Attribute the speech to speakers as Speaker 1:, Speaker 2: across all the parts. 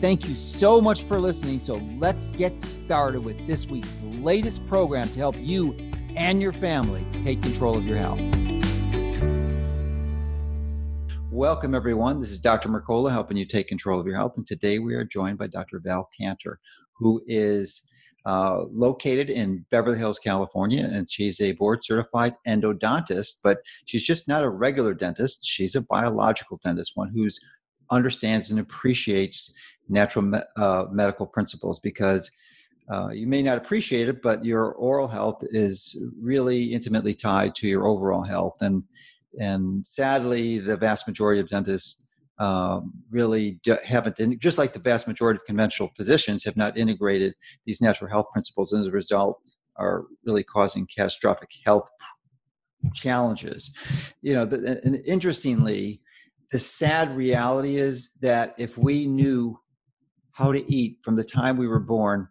Speaker 1: Thank you so much for listening. So let's get started with this week's latest program to help you and your family take control of your health. Welcome, everyone. This is Dr. Mercola helping you take control of your health. And today we are joined by Dr. Val Kanter, who is uh, located in Beverly Hills, California, and she's a board certified endodontist, but she's just not a regular dentist. She's a biological dentist, one who's understands and appreciates natural me- uh, medical principles because uh, you may not appreciate it, but your oral health is really intimately tied to your overall health. And and sadly, the vast majority of dentists um, really haven't, just like the vast majority of conventional physicians, have not integrated these natural health principles, and as a result, are really causing catastrophic health challenges. You know, the, and interestingly, the sad reality is that if we knew how to eat from the time we were born,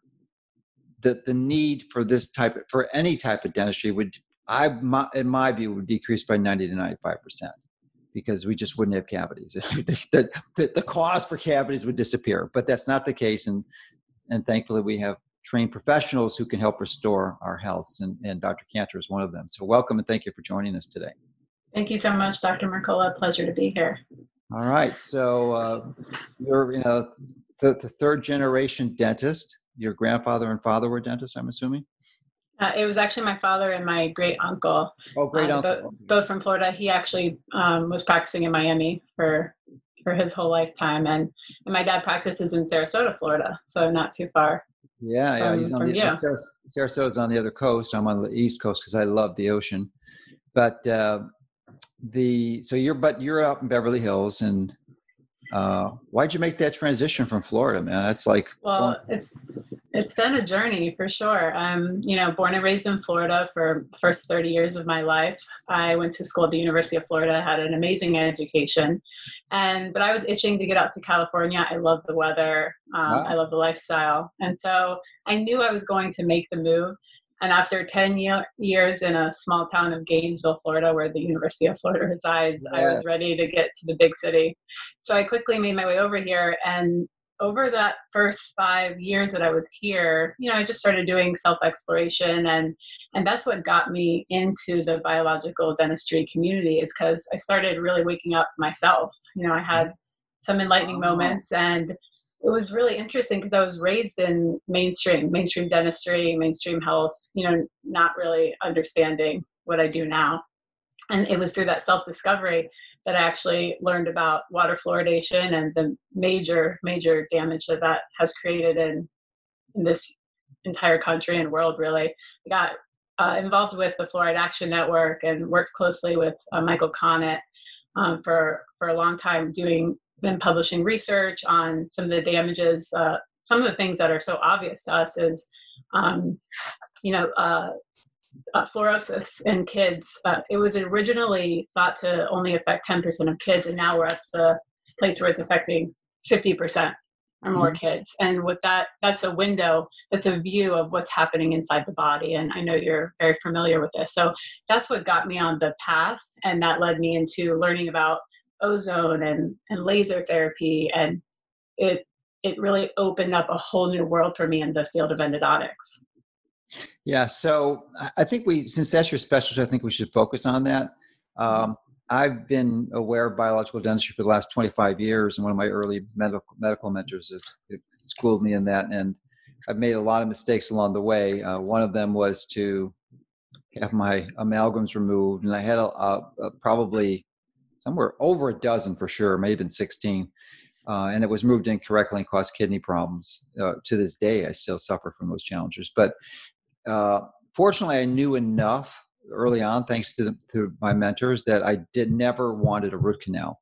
Speaker 1: that the need for this type of, for any type of dentistry would I my, in my view would decrease by 90 to 95 percent because we just wouldn't have cavities. the, the, the cost for cavities would disappear, but that's not the case. And and thankfully we have trained professionals who can help restore our health, and, and Dr. Kanter is one of them. So welcome and thank you for joining us today.
Speaker 2: Thank you so much, Dr. Mercola. Pleasure to be here.
Speaker 1: All right. So uh, you're you know the, the third generation dentist. Your grandfather and father were dentists, I'm assuming?
Speaker 2: Uh, it was actually my father and my great uncle.
Speaker 1: Oh, great
Speaker 2: uh,
Speaker 1: uncle.
Speaker 2: Both, both, from Florida. He actually um, was practicing in Miami for for his whole lifetime, and, and my dad practices in Sarasota, Florida, so not too far.
Speaker 1: Yeah, yeah. He's on the, the Sarasota's on the other coast. I'm on the east coast because I love the ocean. But uh, the so you're but you're out in Beverly Hills, and uh, why'd you make that transition from Florida, man? That's like
Speaker 2: well, it's it's been a journey for sure. I'm you know born and raised in Florida for first 30 years of my life. I went to school at the University of Florida, had an amazing education, and but I was itching to get out to California. I love the weather, um, wow. I love the lifestyle, and so I knew I was going to make the move. And after 10 year, years in a small town of Gainesville, Florida, where the University of Florida resides, yeah. I was ready to get to the big city. So I quickly made my way over here. And over that first five years that I was here, you know, I just started doing self exploration. And, and that's what got me into the biological dentistry community, is because I started really waking up myself. You know, I had mm-hmm. some enlightening oh, moments and it was really interesting because I was raised in mainstream, mainstream dentistry, mainstream health, you know, not really understanding what I do now. And it was through that self discovery that I actually learned about water fluoridation and the major, major damage that that has created in, in this entire country and world, really. I got uh, involved with the Fluoride Action Network and worked closely with uh, Michael Connett um, for, for a long time doing been publishing research on some of the damages. Uh, some of the things that are so obvious to us is, um, you know, uh, uh, fluorosis in kids. Uh, it was originally thought to only affect 10% of kids, and now we're at the place where it's affecting 50% or more mm-hmm. kids. And with that, that's a window, that's a view of what's happening inside the body. And I know you're very familiar with this. So that's what got me on the path, and that led me into learning about ozone and, and laser therapy and it it really opened up a whole new world for me in the field of endodontics
Speaker 1: yeah so i think we since that's your specialty i think we should focus on that. Um, i've been aware of biological dentistry for the last 25 years and one of my early medical medical mentors has schooled me in that and i've made a lot of mistakes along the way. Uh, one of them was to have my amalgams removed and i had a, a, a probably somewhere over a dozen for sure, maybe been 16. Uh, and it was moved incorrectly and caused kidney problems. Uh, to this day, I still suffer from those challenges. But uh, fortunately, I knew enough early on, thanks to, the, to my mentors, that I did never wanted a root canal.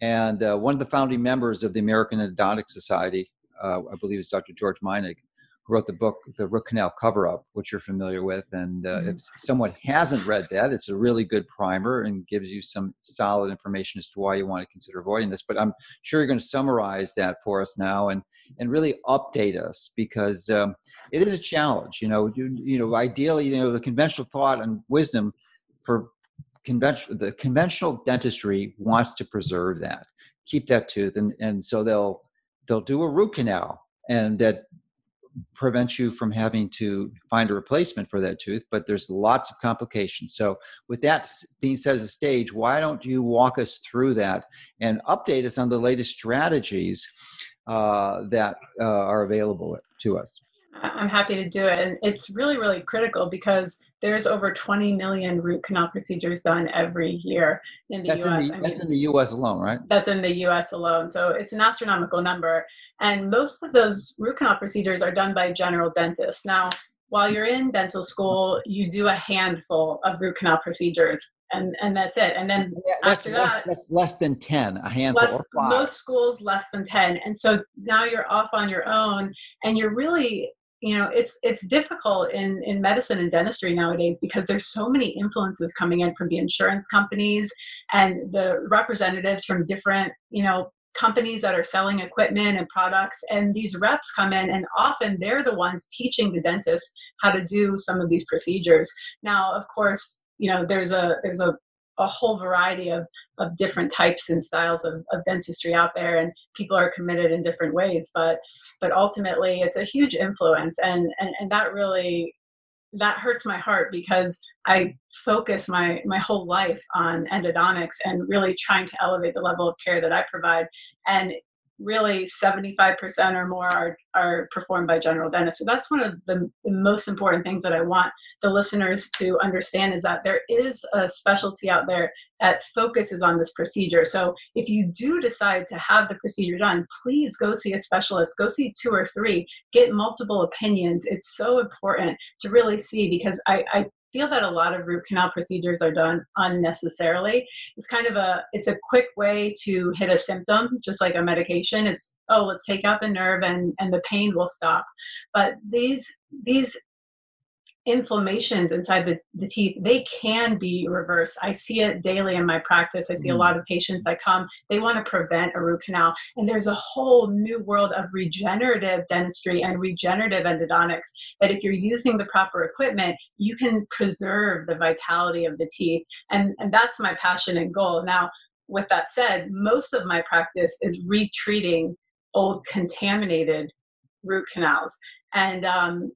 Speaker 1: And uh, one of the founding members of the American Endodontic Society, uh, I believe is Dr. George Meinig, who wrote the book The Root Canal Cover Up, which you're familiar with. And uh,
Speaker 2: Mhm.
Speaker 1: if someone hasn't read that, it's a really good primer and gives you some solid information as to why you want to consider avoiding this. But I'm sure you're going to summarize that for us now and and really update us because um, it is a challenge. You know, you, you know, ideally, you know, the conventional thought and wisdom for conventional the conventional dentistry wants to preserve that, keep that tooth, and and so they'll they'll do a root canal and that prevents you from having to find a replacement for that tooth but there's lots of complications so with that being said as a stage why don't you walk us through that and update us on the latest strategies uh, that uh, are available to us
Speaker 2: I'm happy to do it. And it's really, really critical because there's over 20 million root canal procedures done every year in the
Speaker 1: that's
Speaker 2: US.
Speaker 1: in the
Speaker 2: I mean,
Speaker 1: that's in the us alone right
Speaker 2: that's in the US alone. So it's an astronomical number. And most of those root canal procedures are done by general dentists. Now, while you're in dental school, you do a handful of root canal procedures, and, and that's it. And then
Speaker 1: Yeah, that's,
Speaker 2: After
Speaker 1: less,
Speaker 2: that-
Speaker 1: that's less than 10 a handful
Speaker 2: less, most schools less than 10 and so now you're off on your own and you're really you know it's it's difficult in in medicine and dentistry nowadays because there's so many influences coming in from the insurance companies and the representatives from different you know companies that are selling equipment and products. And these reps come in and often they're the ones teaching the dentists how to do some of these procedures. Now of course you know there's a there's a a whole variety of of different types and styles of, of dentistry out there and people are committed in different ways but but ultimately it's a huge influence and and, and that really that hurts my heart because i focus my my whole life on endodontics and really trying to elevate the level of care that i provide and really 75% or more are, are performed by general dentists so that's one of the, the most important things that i want the listeners to understand is that there is a specialty out there that focuses on this procedure. So if you do decide to have the procedure done, please go see a specialist, go see two or three, get multiple opinions. It's so important to really see because I, I feel that a lot of root canal procedures are done unnecessarily. It's kind of a it's a quick way to hit a symptom, just like a medication. It's oh, let's take out the nerve and and the pain will stop. But these these inflammations inside the, the teeth they can be reversed. I see it daily in my practice. I see a
Speaker 1: Mhm.
Speaker 2: lot of patients that come they want to prevent a root canal and there's a whole new world of regenerative dentistry and regenerative endodontics that if you're using the proper equipment you can preserve the vitality of the teeth and and that's my passion and goal. Now with that said most of my practice is retreating old contaminated root canals and um,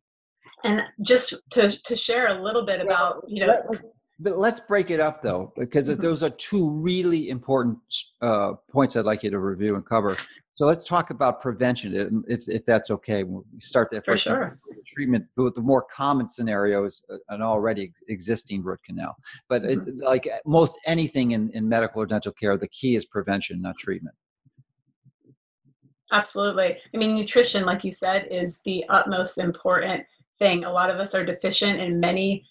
Speaker 2: and just to to share a little bit about you know
Speaker 1: Let, but let's break it up though, because
Speaker 2: Mhm.
Speaker 1: those are two really important uh, points I'd like you to review and cover. So let's talk about prevention, if, if that's okay. We'll start there
Speaker 2: For
Speaker 1: first.
Speaker 2: sure.
Speaker 1: Treatment with the more common scenarios, an already existing root canal. But
Speaker 2: Mm-hmm.
Speaker 1: like most anything in, in medical or dental care, the key is prevention, not treatment.
Speaker 2: Absolutely. I mean, nutrition, like you said, is the utmost important thing. A lot of us are deficient in many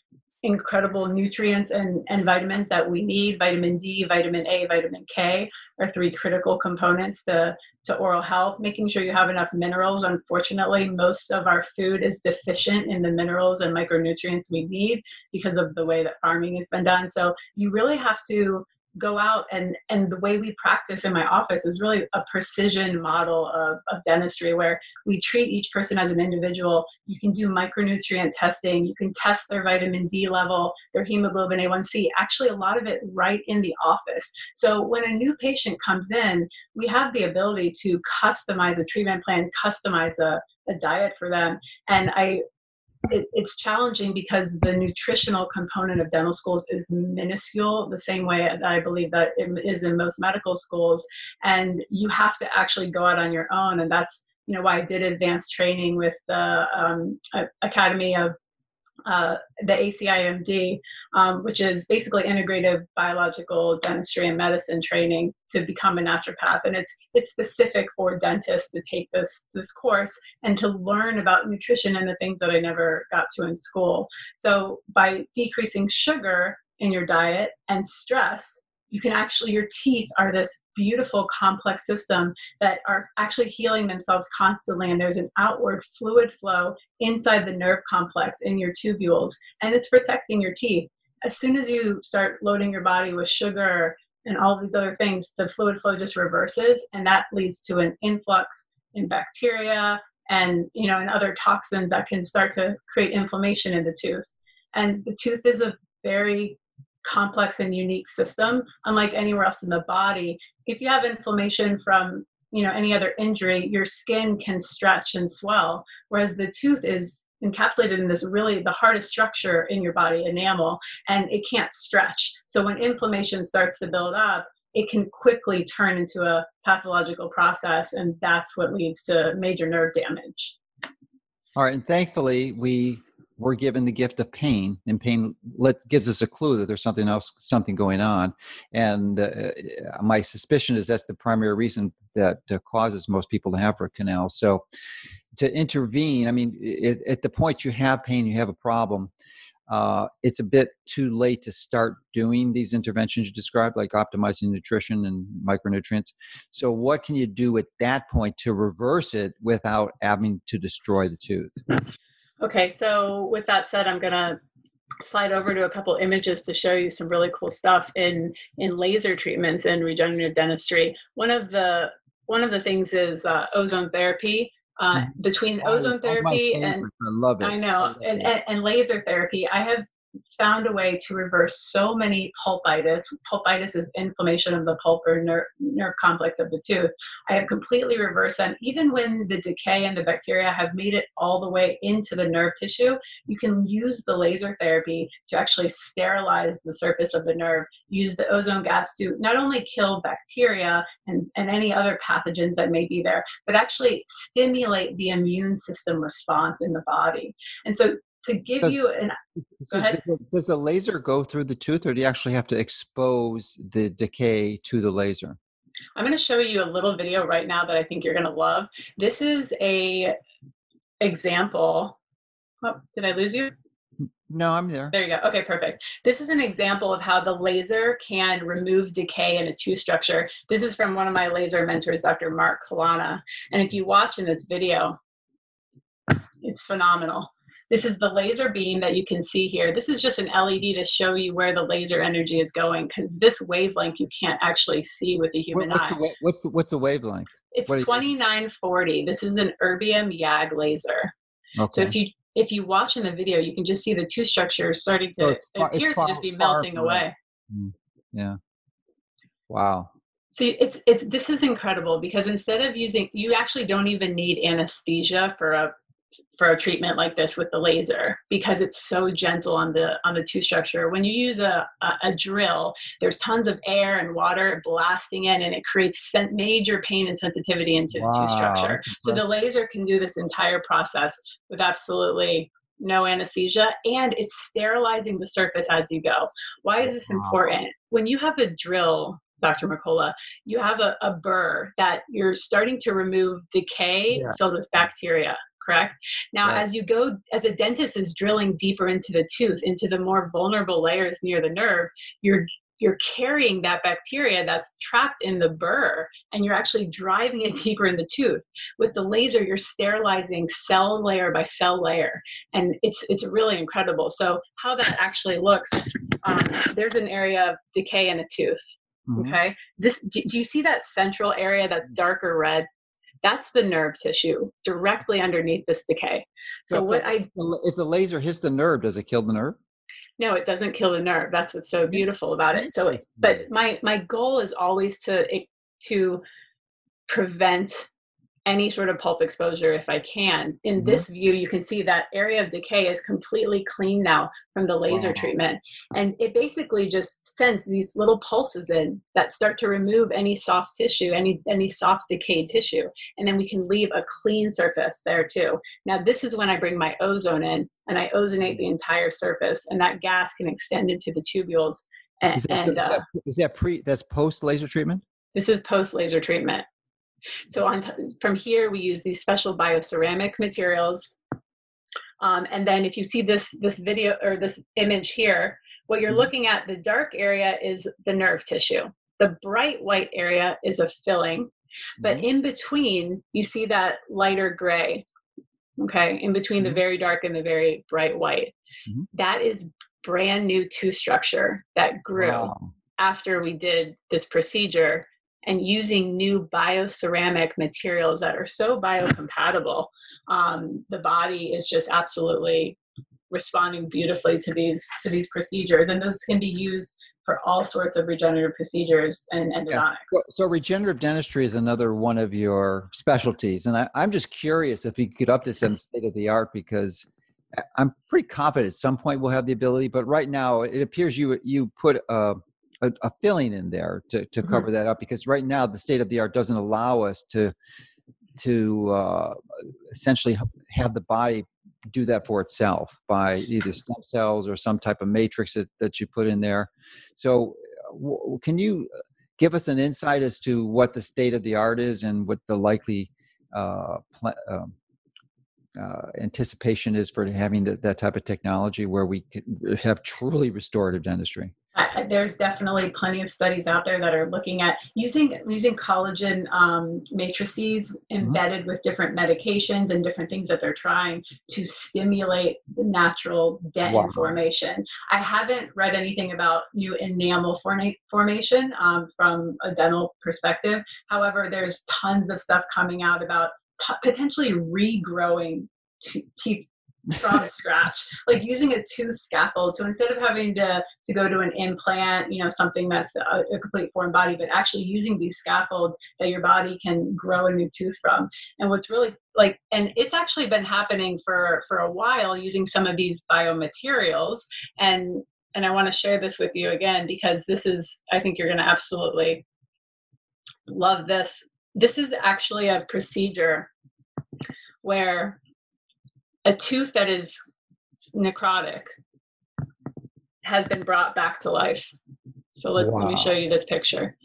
Speaker 2: incredible nutrients and, and vitamins that we need. Vitamin D, vitamin A, vitamin K are three critical components to, to oral health. Making sure you have enough minerals. Unfortunately, most of our food is deficient in the minerals and micronutrients we need because of the way that farming has been done. So you really have to go out and and the way we practice in my office is really a precision model of, of dentistry where we treat each person as an individual. You can do micronutrient testing. You can test their vitamin d level their hemoglobin a1c actually a lot of it right in the office. So when a new patient comes in we have the ability to customize a treatment plan customize a, a diet for them. And i it, it's challenging because the nutritional component of dental schools is minuscule, the same way that I believe that it is in most medical schools. And you have to actually go out on your own. And that's you know why I did advanced training with the um, Academy of uh, the ACIMD, um, which is basically integrative biological dentistry and medicine training to become a naturopath, and it's it's specific for dentists to take this this course and to learn about nutrition and the things that I never got to in school. So by decreasing sugar in your diet and stress, you can actually your teeth are this beautiful complex system that are actually healing themselves constantly and there's an outward fluid flow inside the nerve complex in your tubules and it's protecting your teeth. As soon as you start loading your body with sugar and all these other things the fluid flow just reverses and that leads to an influx in bacteria and you know and other toxins that can start to create inflammation in the tooth. And the tooth is a very complex and unique system unlike anywhere else in the body. If you have inflammation from you know any other injury your skin can stretch and swell whereas the tooth is encapsulated in this really the hardest structure in your body enamel and it can't stretch. So when inflammation starts to build up it can quickly turn into a pathological process and that's what leads to major nerve damage.
Speaker 1: All right and thankfully we we're given the gift of pain and pain let, gives us a clue that there's something else something going on and uh, my suspicion is that's the primary reason that uh, causes most people to have root canal. so to intervene i mean it, at the point you have pain you have a problem uh, it's a bit too late to start doing these interventions you described, like optimizing nutrition and micronutrients. So, what can you do at that point to reverse it without having to destroy the tooth?
Speaker 2: Okay, so with that said, I'm going to slide over to a couple images to show you some really cool stuff in in laser treatments and regenerative dentistry. One of the one of the things is uh, ozone therapy. Uh, mm. between ozone therapy and I
Speaker 1: love it.
Speaker 2: I know and, and, and laser therapy, I have found a way to reverse so many pulpitis. Pulpitis is inflammation of the pulp or nerve, nerve complex of the tooth. I have completely reversed them. Even when the decay and the bacteria have made it all the way into the nerve tissue, you can use the laser therapy to actually sterilize the surface of the nerve. Use the ozone gas to not only kill bacteria and, and any other pathogens that may be there, but actually stimulate the immune system response in the body. And so to give does, you an
Speaker 1: does, does, does the laser go through the tooth or do you actually have to expose the decay to the laser
Speaker 2: i'm going to show you a little video right now that i think you're going to love this is a example oh did i lose you
Speaker 1: no, I'm there.
Speaker 2: There you go. Okay, perfect. This is an example of how the laser can remove decay in a tooth structure. This is from one of my laser mentors, Dr. Mark Colonna. And if you watch in this video, it's phenomenal. This is the laser beam that you can see here. This is just an LED to show you where the laser energy is going because this wavelength you can't actually see with the human
Speaker 1: what's
Speaker 2: eye.
Speaker 1: The, what's, the, what's the wavelength?
Speaker 2: It's 2940. This is an erbium YAG laser. Okay. So if you if you watch in the video, you can just see the two structures starting to so it appears far, to just be melting away.
Speaker 1: Mm, yeah. Wow.
Speaker 2: So it's it's this is incredible because instead of using you actually don't even need anesthesia for a for a treatment like this with the laser because it's so gentle on the on the tooth structure when you use a, a, a drill there's tons of air and water blasting in and it creates major pain and sensitivity into wow. the tooth structure so the laser can do this entire process with absolutely no anesthesia and it's sterilizing the surface as you go why is this important when you have a drill Dr. Mercola, you have a, a burr that you're starting to remove decay yes. filled with bacteria correct? Now, right. as you go, as a dentist is drilling deeper into the tooth, into the more vulnerable layers near the nerve, you're you're carrying that bacteria that's trapped in the burr and you're actually driving it deeper in the tooth with the laser you're sterilizing cell layer by cell layer and it's it's really incredible so how that actually looks um, there's an area of decay in a tooth mm-hmm. okay this do, do you see that central area that's darker red that's the nerve tissue directly underneath this decay. So, so what
Speaker 1: the,
Speaker 2: I
Speaker 1: if the laser hits the nerve, does it kill the nerve?
Speaker 2: No, it doesn't kill the nerve. That's what's so beautiful about it. So, but my my goal is always to to prevent any sort of pulp exposure if I can. In mm-hmm. this view, you can see that area of decay is completely clean now from the laser wow. treatment. And it basically just sends these little pulses in that start to remove any soft tissue, any, any soft decayed tissue. And then we can leave a clean surface there too. Now, this is when I bring my ozone in and I ozonate the entire surface, and that gas can extend into the tubules. And, is, that, and,
Speaker 1: so is, uh, is that pre, that's post laser treatment?
Speaker 2: This is post laser treatment. So on from here, we use these special bioceramic materials. Um, and then if you see this, this video or this image here, what you're
Speaker 1: Mhm.
Speaker 2: looking at, the dark area is the nerve tissue. The bright white area is a filling, but
Speaker 1: Mhm.
Speaker 2: in between, you see that lighter gray. Okay, in between the
Speaker 1: Mhm.
Speaker 2: very dark and the very bright white.
Speaker 1: Mhm.
Speaker 2: That is brand new tooth structure that grew
Speaker 1: Wow.
Speaker 2: after we did this procedure and using new bioceramic materials that are so biocompatible um, the body is just absolutely responding beautifully to these to these procedures. And those can be used for all sorts of regenerative procedures and endodontics.
Speaker 1: So, so regenerative dentistry is another one of your specialties, and I, I'm just curious if you could up this in state of the art because I'm pretty confident at some point we'll have the ability. But right now, it appears you you put a a, a filling in there to to
Speaker 2: Mhm.
Speaker 1: cover that up because right now the state of the art doesn't allow us to to uh, essentially have the body do that for itself by either stem cells or some type of matrix that, that you put in there. So, uh, w- can you give us an insight as to what the state of the art is and what the likely uh, pl- um, uh, anticipation is for having that, that type of technology where we could have truly restorative dentistry?
Speaker 2: I- there's definitely plenty of studies out there that are looking at using using collagen um, matrices embedded with different medications and different things that they're trying to stimulate the natural dent
Speaker 1: Wow.
Speaker 2: formation. I haven't read anything about new enamel forna- formation um, from a dental perspective. However, there's tons of stuff coming out about po- potentially regrowing t- teeth from scratch like using a tooth scaffold. So instead of having to to go to an implant you know something that's a, a complete foreign body but actually using these scaffolds that your body can grow a new tooth from. And what's really like and it's actually been happening for for a while using some of these biomaterials. And and i want to share this with you again because this is i think you're going to absolutely love this. This is actually a procedure where a tooth that is necrotic has been brought back to life. So let, let me show you this picture.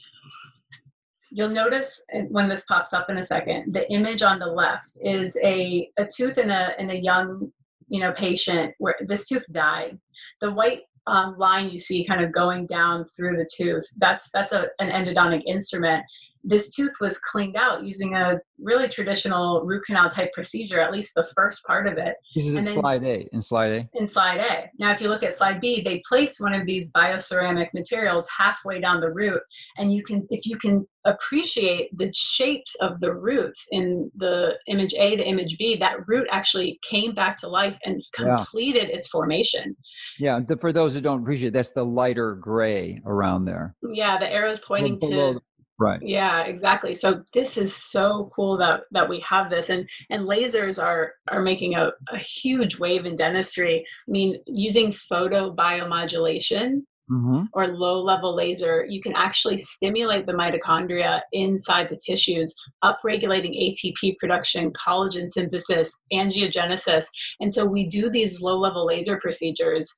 Speaker 2: You'll notice when this pops up in a second, the image on the left is a, a tooth in a in a young you know patient where this tooth died. The white um, line you see kind of going down through the tooth that's that's a, an endodontic instrument this tooth was cleaned out using a really traditional root canal type procedure at least the first part of it
Speaker 1: This is
Speaker 2: then-
Speaker 1: slide A. In slide A.
Speaker 2: in slide A. Now, if you look at slide B, they place one of these bioceramic materials halfway down the root, and you can, if you can appreciate the shapes of the roots in the image A to image B, that root actually came back to life and
Speaker 1: Yeah.
Speaker 2: completed its formation.
Speaker 1: Yeah. For those who don't appreciate, that's the lighter gray around there.
Speaker 2: Yeah, the arrow's pointing
Speaker 1: Below
Speaker 2: to
Speaker 1: right.
Speaker 2: yeah exactly so this is so cool that that we have this and and lasers are are making a, a huge wave in dentistry i mean using photo biomodulation
Speaker 1: hmm
Speaker 2: or low level laser, you can actually stimulate the mitochondria inside the tissues, upregulating ATP production, collagen synthesis, angiogenesis. And so we do these low level laser procedures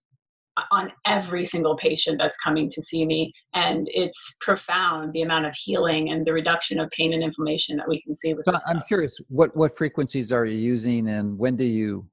Speaker 2: on every single patient that's coming to see me. And it's profound the amount of healing and the reduction of pain and inflammation that we can see with
Speaker 1: So. I'm
Speaker 2: stuff.
Speaker 1: curious, what what frequencies are you using, and when do you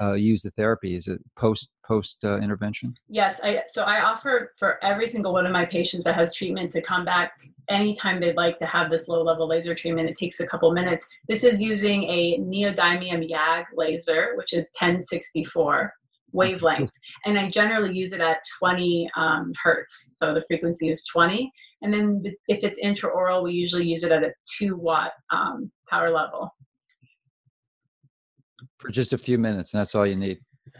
Speaker 1: uh, use the therapy? Is it post post uh, intervention?
Speaker 2: Yes, I so I offer for every single one of my patients that has treatment to come back anytime they'd like to have this low level laser treatment. It takes a couple minutes. This is using a neodymium YAG laser, which is 1064 wavelength, and I generally use it at 20 um, hertz. So the frequency is 20. And then if it's intraoral, we usually use it at a two watt um, power level.
Speaker 1: For just a few minutes, and that's all you need.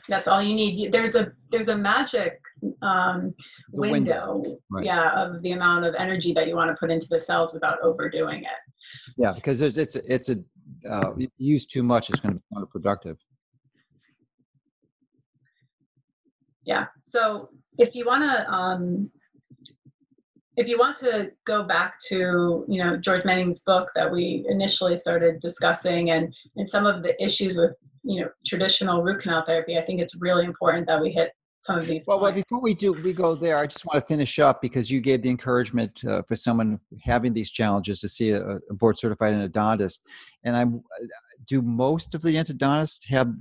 Speaker 2: That's all you need. There's a there's a magic um,
Speaker 1: window,
Speaker 2: window,
Speaker 1: right.
Speaker 2: yeah, of the amount of energy that you want to put into the cells without overdoing it.
Speaker 1: Yeah, because there's, it's it's a uh, use too much, it's going to be counterproductive.
Speaker 2: Yeah. So if you want to, um, if you want to go back to you know George Meinig's book that we initially started discussing and and some of the issues with you know traditional root canal therapy, I think it's really important that we hit some of these.
Speaker 1: Well, well, before we do we go there, I just want to finish up because you gave the encouragement uh, for someone having these challenges to see a, a board certified endodontist. And I'm do most of the endodontists have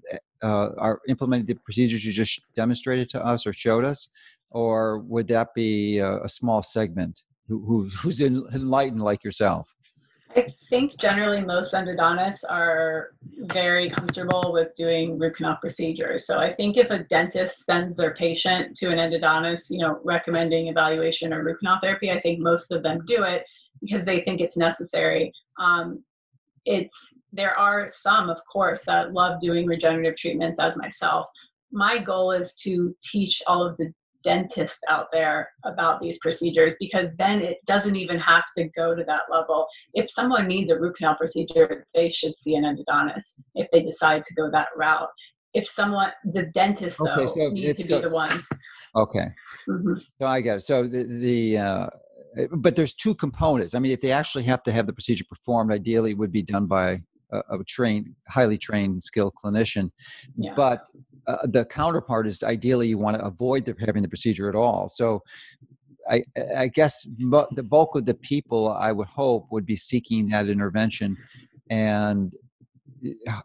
Speaker 1: uh, are implementing the procedures you just demonstrated to us or showed us, or would that be a, a small segment who, who, who's enlightened like yourself?
Speaker 2: I think generally most endodontists are very comfortable with doing root canal procedures. So I think if a dentist sends their patient to an endodontist, you know, recommending evaluation or root canal therapy, I think most of them do it because they think it's necessary. Um, it's there are some, of course, that love doing regenerative treatments, as myself. My goal is to teach all of the dentists out there about these procedures because then it doesn't even have to go to that level. If someone needs a root canal procedure, they should see an endodontist if they decide to go that route. If someone, the dentists though, okay, so need to be the ones.
Speaker 1: Okay. Mm-hmm. So I get it. So the, the uh, but there's two components. I mean, if they actually have to have the procedure performed, ideally would be done by a, a trained, highly trained, skilled clinician. Yeah. But uh, the counterpart is ideally you want to avoid the, having the procedure at all. So I, I guess the bulk of the people I would hope would be seeking that intervention. And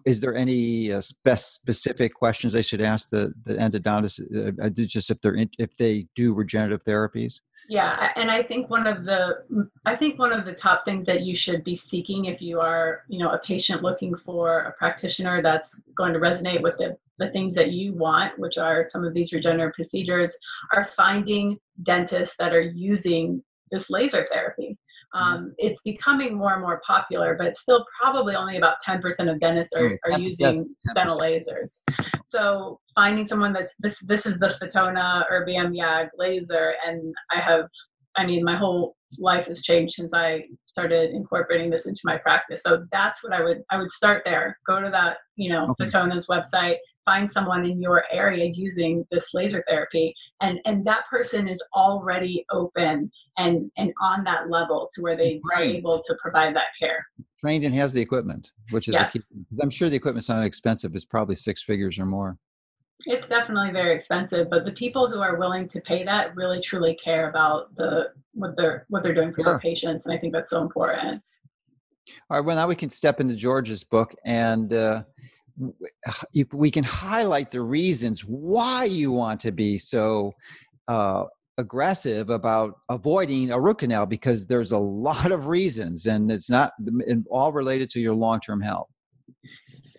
Speaker 1: is there any uh, specific questions they should ask the, the endodontist? Uh, uh just if they're in, if they do regenerative therapies?
Speaker 2: yeah and i think one of the i think one of the top things that you should be seeking if you are you know a patient looking for a practitioner that's going to resonate with the, the things that you want which are some of these regenerative procedures are finding dentists that are using this laser therapy. Um, it's becoming more and more popular, but it's still probably only about 10% of dentists are, mm, are using dental lasers. So finding someone that's this this is the Fotona Erbium YAG laser, and I have I mean my whole life has changed since I started incorporating this into my practice. So that's what I would I would start there. Go to that you know okay. Fotona's website, find someone in your area using this laser therapy and and that person is already open and and on that level to where they are able to provide that care
Speaker 1: trained and has the equipment which is yes. a key i'm sure the equipment's not expensive it's probably six figures or more
Speaker 2: it's definitely very expensive but the people who are willing to pay that really truly care about the what they're what they're doing for sure. their patients and i think that's so important
Speaker 1: all right well now we can step into george's book and uh, we can highlight the reasons why you want to be so uh, aggressive about avoiding a root canal because there's a lot of reasons and it's not all related to your long-term health.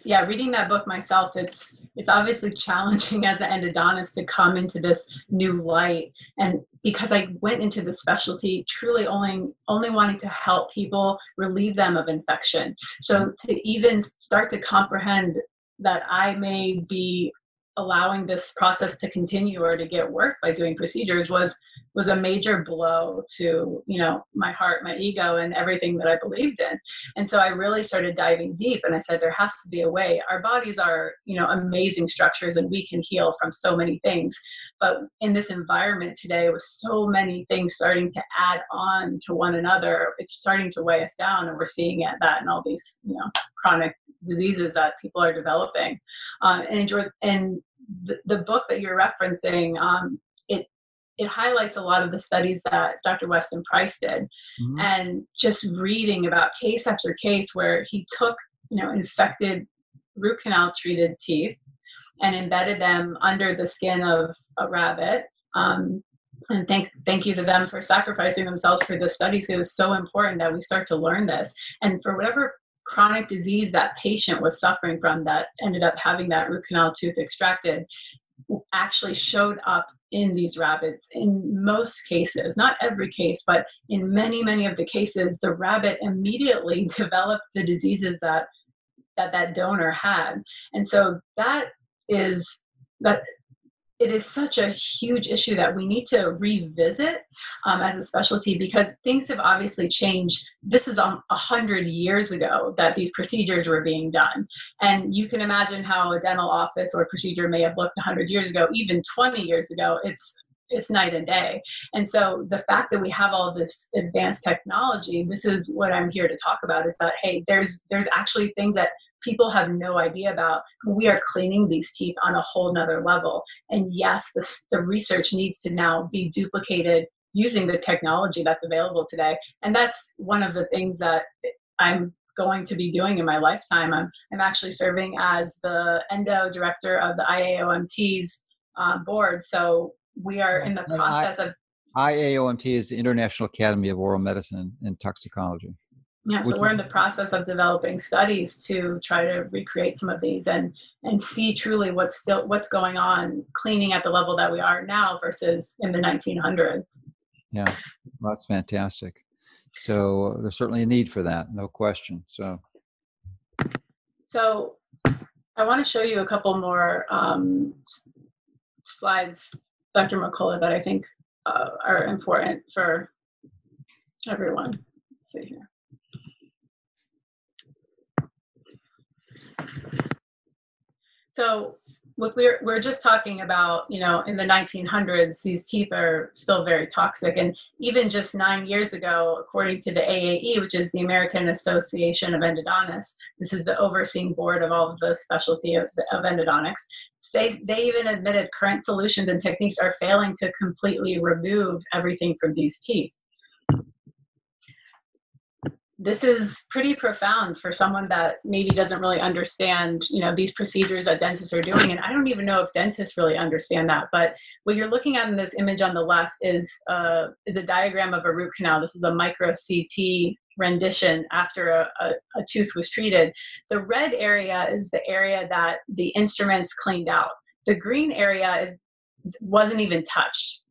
Speaker 2: Yeah reading that book myself it's it's obviously challenging as an endodontist to come into this new light and because i went into the specialty truly only only wanting to help people relieve them of infection. So mm-hmm. to even start to comprehend that i may be allowing this process to continue or to get worse by doing procedures was was a major blow to you know my heart my ego and everything that i believed in. And so i really started diving deep and i said there has to be a way. Our bodies are you know amazing structures and we can heal from so many things but in this environment today with so many things starting to add on to one another it's starting to weigh us down and we're seeing it that in all these you know chronic diseases that people are developing um, and, and the, the book that you're referencing, um, it it highlights a lot of the studies that Dr. Weston Price did, mm-hmm. and just reading about case after case where he took you know infected root canal treated teeth and embedded them under the skin of a rabbit. Um, and thank thank you to them for sacrificing themselves for the studies. It was so important that we start to learn this. And for whatever chronic disease that patient was suffering from that ended up having that root canal tooth extracted actually showed up in these rabbits in most cases not every case but in many many of the cases the rabbit immediately developed the diseases that that that donor had and so that is that it is such a huge issue that we need to revisit um, as a specialty because things have obviously changed. This is a hundred years ago that these procedures were being done, and you can imagine how a dental office or procedure may have looked a hundred years ago, even 20 years ago. It's it's night and day. And so the fact that we have all this advanced technology, this is what I'm here to talk about is that hey, there's there's actually things that people have no idea about. We are cleaning these teeth on a whole nother level. And yes, this, the research needs to now be duplicated using the technology that's available today. And that's one of the things that I'm going to be doing in my lifetime. I'm, I'm actually serving as the endo director of the IAOMT's uh, board. So we are in the process of
Speaker 1: IAOMT is the International Academy of Oral Medicine and Toxicology.
Speaker 2: Yeah, so we're in the process of developing studies to try to recreate some of these and and see truly what's still what's going on cleaning at the level that we are now versus in the 1900s.
Speaker 1: Yeah, well, that's fantastic. So there's certainly a need for that, no question. So,
Speaker 2: so I want to show you a couple more um, slides, Dr. Mercola, that I think uh, are important for everyone. Let's see here. So look, we're, we're just talking about, you know, in the 1900s, these teeth are still very toxic. And even just nine years ago, according to the AAE, which is the American Association of Endodontists, this is the overseeing board of all of the specialty of, of endodontics, they, they even admitted current solutions and techniques are failing to completely remove everything from these teeth this is pretty profound for someone that maybe doesn't really understand you know these procedures that dentists are doing. And i don't even know if dentists really understand that but what you're looking at in this image on the left is uh, is a diagram of a root canal. This is a micro ct rendition after a, a, a tooth was treated. The red area is the area that the instruments cleaned out. The green area is wasn't even touched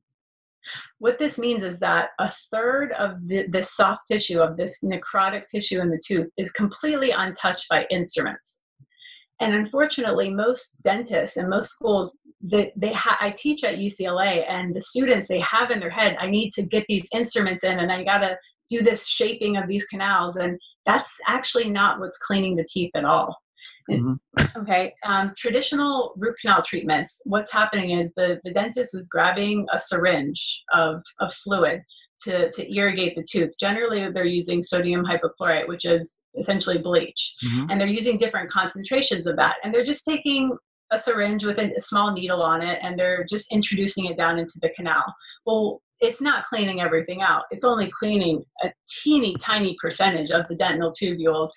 Speaker 2: what this means is that a third of the, the soft tissue of this necrotic tissue in the tooth is completely untouched by instruments. And unfortunately, most dentists and most schools, they, they ha- I teach at UCLA, and the students they have in their head, I need to get these instruments in, and I got to do this shaping of these canals, and that's actually not what's cleaning the teeth at all. Mm-hmm. Okay, um, traditional root canal treatments, what's happening is the, the dentist is grabbing a syringe of, of fluid to, to irrigate the tooth. Generally, they're using sodium hypochlorite, which is essentially bleach, mm-hmm. and they're using different concentrations of that. And they're just taking a syringe with a, a small needle on it and they're just introducing it down into the canal. Well, it's not cleaning everything out. It's only cleaning a teeny tiny percentage of the dental tubules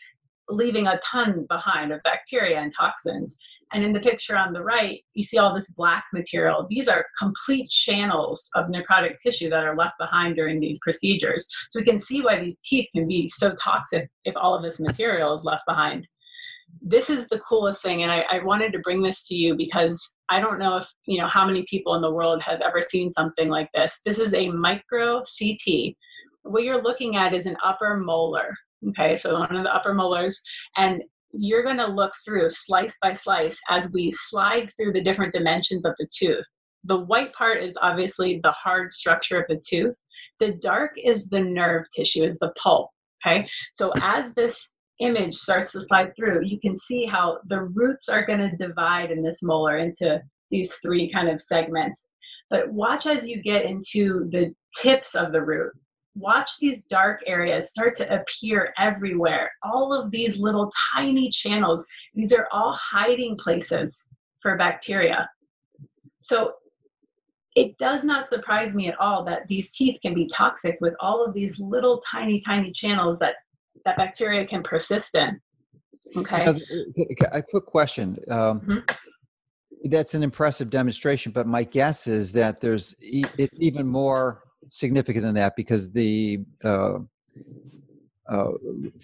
Speaker 2: leaving a ton behind of bacteria and toxins. And in the picture on the right, you see all this black material. These are complete channels of necrotic tissue that are left behind during these procedures. So we can see why these teeth can be so toxic if all of this material is left behind. This is the coolest thing, and I, I wanted to bring this to you because I don't know if you know how many people in the world have ever seen something like this. This is a micro CT. What you're looking at is an upper molar okay so one of the upper molars and you're going to look through slice by slice as we slide through the different dimensions of the tooth. The white part is obviously the hard structure of the tooth. The dark is the nerve tissue is the pulp okay? So as this image starts to slide through you can see how the roots are going to divide in this molar into these three kind of segments. But watch as you get into the tips of the root watch these dark areas start to appear everywhere. All of these little tiny channels, these are all hiding places for bacteria. So it does not surprise me at all that these teeth can be toxic with all of these little tiny, tiny channels that, that bacteria can persist in. Okay.
Speaker 1: A quick question. Um, mm-hmm that's an impressive demonstration but my guess is that there's e- even more significant than that because the uh, uh,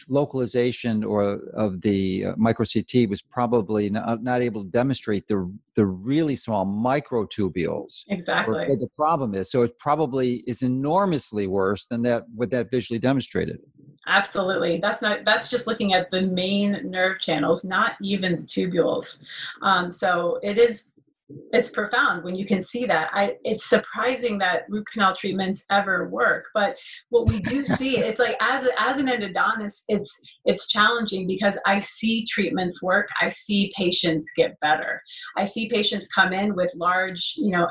Speaker 1: localization or of the uh, micro CT was probably not, not, able to demonstrate the the really small microtubules.
Speaker 2: Exactly.
Speaker 1: What the problem is. So it probably is enormously worse than that what that visually demonstrated.
Speaker 2: Absolutely. That's not that's just looking at the main nerve channels, not even the tubules. Um, so it is it's profound when you can see that. I, it's surprising that root canal treatments ever work, but what we do see, it's like as a, as an endodontist, it's it's challenging because I see treatments work. I see patients get better. I see patients come in with large, you know,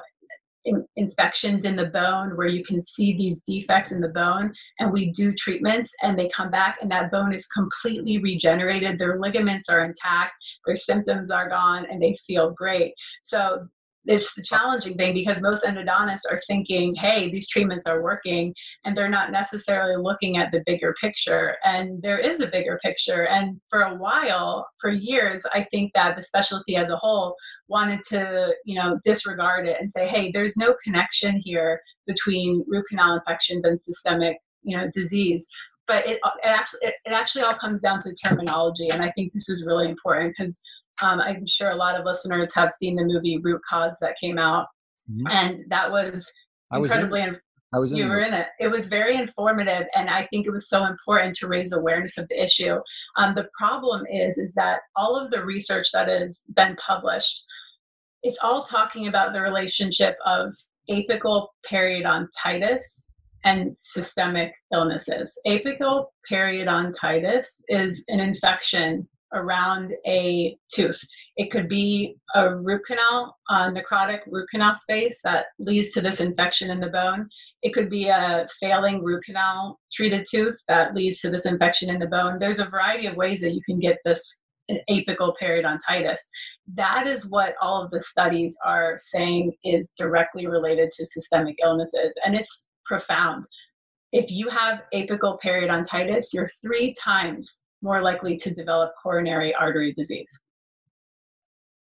Speaker 2: in, infections in the bone where you can see these defects in the bone and we do treatments and they come back and that bone is completely regenerated. Their ligaments are intact their symptoms are gone and they feel great. So it's the challenging thing because most endodontists are thinking, hey, these treatments are working, and they're not necessarily looking at the bigger picture. And there is a bigger picture. And for a while, for years, I think that the specialty as a whole wanted to, you know, disregard it and say, hey, there's no connection here between root canal infections and systemic, you know, disease. But it, it actually it, it actually all comes down to terminology, and I think this is really important because um, I'm sure a lot of listeners have seen the movie Root Cause that came out, mm-hmm. and that was
Speaker 1: I was
Speaker 2: incredibly.
Speaker 1: In, I was
Speaker 2: you
Speaker 1: in
Speaker 2: were in it. It was very informative, and I think it was so important to raise awareness of the issue. Um, the problem is, is that all of the research that has been published, it's all talking about the relationship of apical periodontitis and systemic illnesses. Apical periodontitis is an infection around a tooth. It could be a root canal, a necrotic root canal space that leads to this infection in the bone. It could be a failing root canal treated tooth that leads to this infection in the bone. There's a variety of ways that you can get this apical periodontitis. That is what all of the studies are saying is directly related to systemic illnesses, and it's profound. If you have apical periodontitis, you're three times more likely to develop coronary artery disease.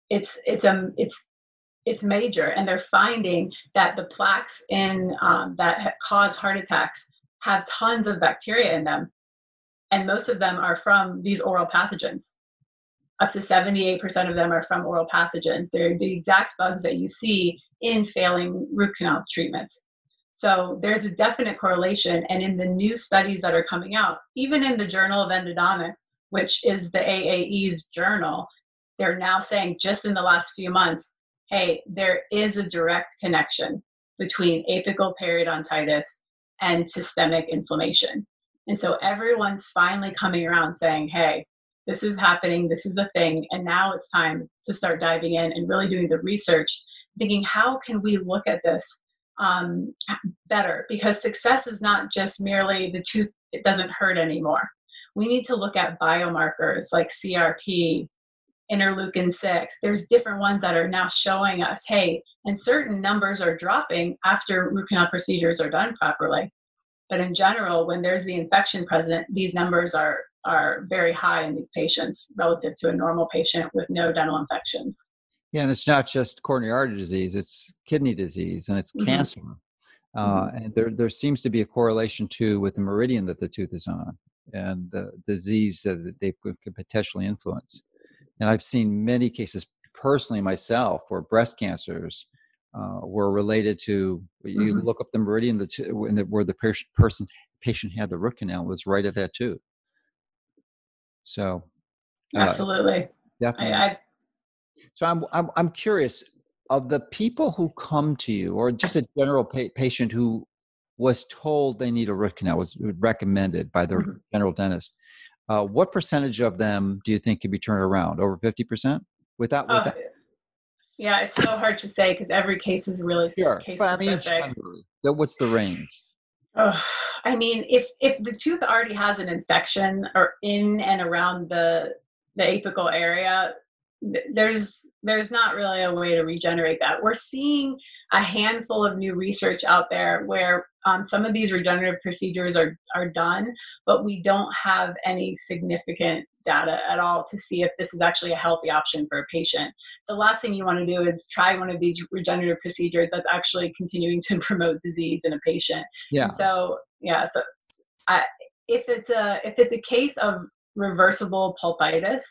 Speaker 2: It's it's um it's it's major, and they're finding that the plaques in um, that cause heart attacks have tons of bacteria in them, and most of them are from these oral pathogens. Up to 78% of them are from oral pathogens. They're the exact bugs that you see in failing root canal treatments. So there's a definite correlation. And in the new studies that are coming out, even in the Journal of Endodontics, which is the AAE's journal, they're now saying just in the last few months, hey, there is a direct connection between apical periodontitis and systemic inflammation. And so everyone's finally coming around saying, hey, this is happening, this is a thing, and now it's time to start diving in and really doing the research, thinking, how can we look at this um, better because success is not just merely the tooth it doesn't hurt anymore. We need to look at biomarkers like crp interleukin 6 there's different ones that are now showing us hey and certain numbers are dropping after root canal procedures are done properly. But in general when there's the infection present these numbers are are very high in these patients relative to a normal patient with no dental infections
Speaker 1: yeah, and it's not just coronary artery disease; it's kidney disease and it's mm-hmm. cancer. Uh, mm-hmm. And there, there seems to be a correlation too with the meridian that the tooth is on and the disease that they could potentially influence. And I've seen many cases personally myself where breast cancers uh, were related to. You mm-hmm. look up the meridian, the, the where the person patient had the root canal was right at that tooth. So,
Speaker 2: uh, absolutely, definitely. I, I
Speaker 1: so I'm, I'm, I'm curious of the people who come to you, or just a general pa- patient who was told they need a root canal, was recommended by their mm-hmm. general dentist. Uh, what percentage of them do you think can be turned around? Over fifty percent? Without, without
Speaker 2: yeah, it's so hard to say because every case is really sure, case but I mean,
Speaker 1: generally, what's the range?
Speaker 2: Oh, I mean, if if the tooth already has an infection or in and around the the apical area, there's there's not really a way to regenerate that. We're seeing a handful of new research out there where um, some of these regenerative procedures are are done but we don't have any significant data at all to see if this is actually a healthy option for a patient. The last thing you want to do is try one of these regenerative procedures that's actually continuing to promote disease in a patient. Yeah. And so yeah so I, if it's a if it's a case of reversible pulpitis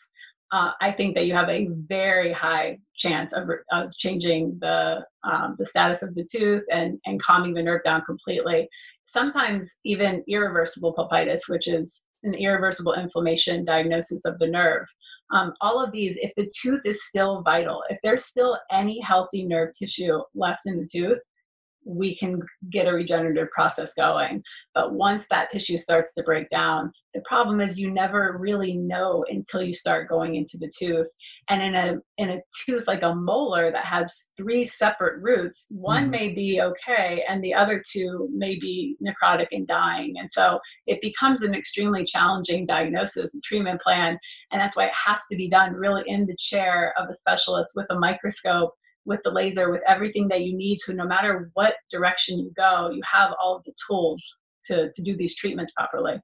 Speaker 2: uh, I think that you have a very high chance of, of changing the um, the status of the tooth and and calming the nerve down completely. Sometimes even irreversible pulpitis, which is an irreversible inflammation diagnosis of the nerve. Um, all of these, if the tooth is still vital, if there's still any healthy nerve tissue left in the tooth, we can get a regenerative process going. But once that tissue starts to break down, the problem is you never really know until you start going into the tooth. And in a in a tooth like a molar that has three separate roots, one mm-hmm. may be okay and the other two may be necrotic and dying. And so it becomes an extremely challenging diagnosis and treatment plan. And that's why it has to be done really in the chair of a specialist with a microscope with the laser with everything that you need so no matter what direction you go you have all of the tools to, to do these treatments properly.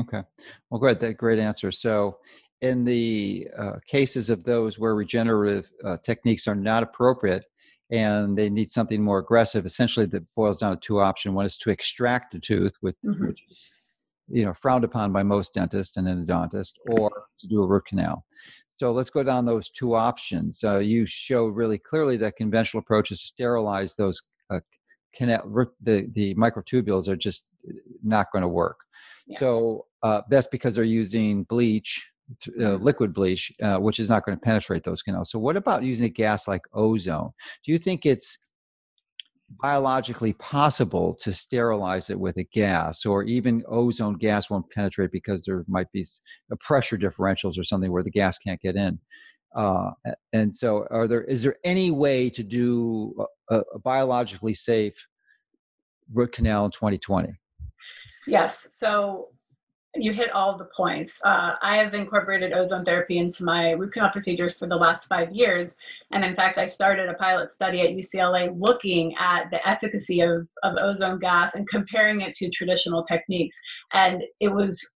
Speaker 1: Okay. Well great. That great answer. So in the uh, cases of those where regenerative uh, techniques are not appropriate and they need something more aggressive essentially that boils down to two options. One is to extract the tooth with, mm-hmm. which you know frowned upon by most dentists and endodontists or to do a root canal so let's go down those two options uh, you show really clearly that conventional approaches to sterilize those uh, canal, the, the microtubules are just not going to work yeah. so uh, that's because they're using bleach uh, liquid bleach, uh, which is not going to penetrate those canals. So, what about using a gas like ozone? Do you think it's biologically possible to sterilize it with a gas, or even ozone gas won't penetrate because there might be pressure differentials or something where the gas can't get in? Uh, and so, are there is there any way to do a, a biologically safe root canal in 2020?
Speaker 2: Yes. So you hit all the points. Uh, I have incorporated ozone therapy into my root canal procedures for the last five years. And in fact, I started a pilot study at UCLA looking at the efficacy of, of ozone gas and comparing it to traditional techniques. And it was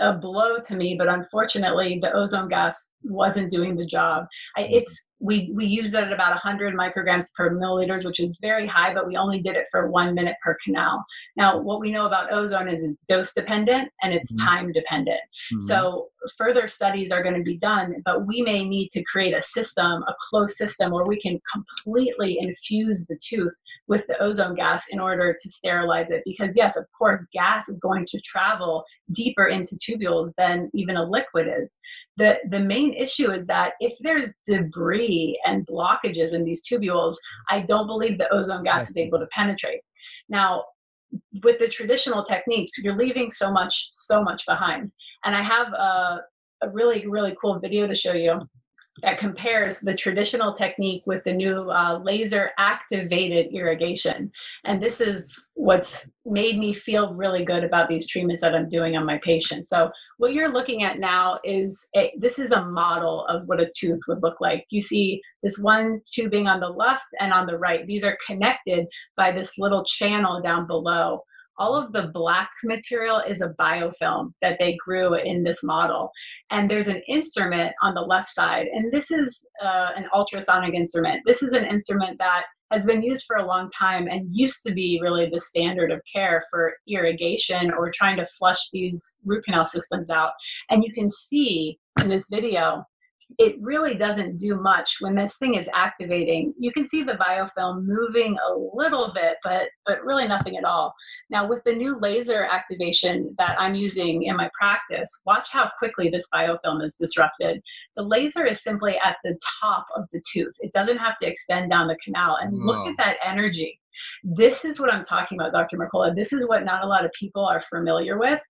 Speaker 2: a blow to me, but unfortunately, the ozone gas wasn't doing the job. I, mm-hmm. it's we we used it at about 100 micrograms per milliliters, which is very high, but we only did it for one minute per canal. Now, what we know about ozone is it's dose dependent and it's mm-hmm. time dependent. Mm-hmm. So further studies are going to be done, but we may need to create a system, a closed system, where we can completely infuse the tooth with the ozone gas in order to sterilize it. Because yes, of course, gas is going to travel deeper into tubules than even a liquid is. The the main issue is that if there's debris and blockages in these tubules, I don't believe the ozone gas is able to penetrate. Now, with the traditional techniques, you're leaving so much, so much behind. And I have a, a really, really cool video to show you that compares the traditional technique with the new uh, laser activated irrigation. And this is what's made me feel really good about these treatments that I'm doing on my patients. So what you're looking at now is a, this is a model of what a tooth would look like. You see this one tubing on the left and on the right. These are connected by this little channel down below all of the black material is a biofilm that they grew in this model. And there's an instrument on the left side, and this is uh, an ultrasonic instrument. This is an instrument that has been used for a long time and used to be really the standard of care for irrigation or trying to flush these root canal systems out. And you can see in this video it really doesn't do much when this thing is activating. You can see the biofilm moving a little bit, but but really nothing at all. Now with the new laser activation that I'm using in my practice, watch how quickly this biofilm is disrupted. The laser is simply at the top of the tooth. It doesn't have to extend down the canal. And look at that energy. This is what I'm talking about, Dr. Mercola. This is what not a lot of people are familiar with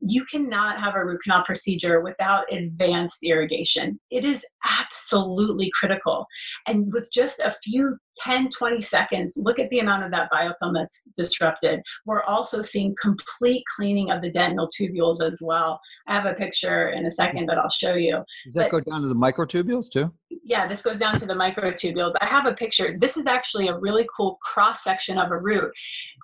Speaker 2: you cannot have a root canal procedure without advanced irrigation. It is absolutely critical. And with just a few 10, 20 seconds, look at the amount of that biofilm that's disrupted. We're also seeing complete cleaning of the dentinal tubules as well. I have a picture in a second that I'll show you.
Speaker 1: Does that but, go down to the microtubules too?
Speaker 2: Yeah, this goes down to the microtubules. I have a picture. This is actually a really cool cross section of a root.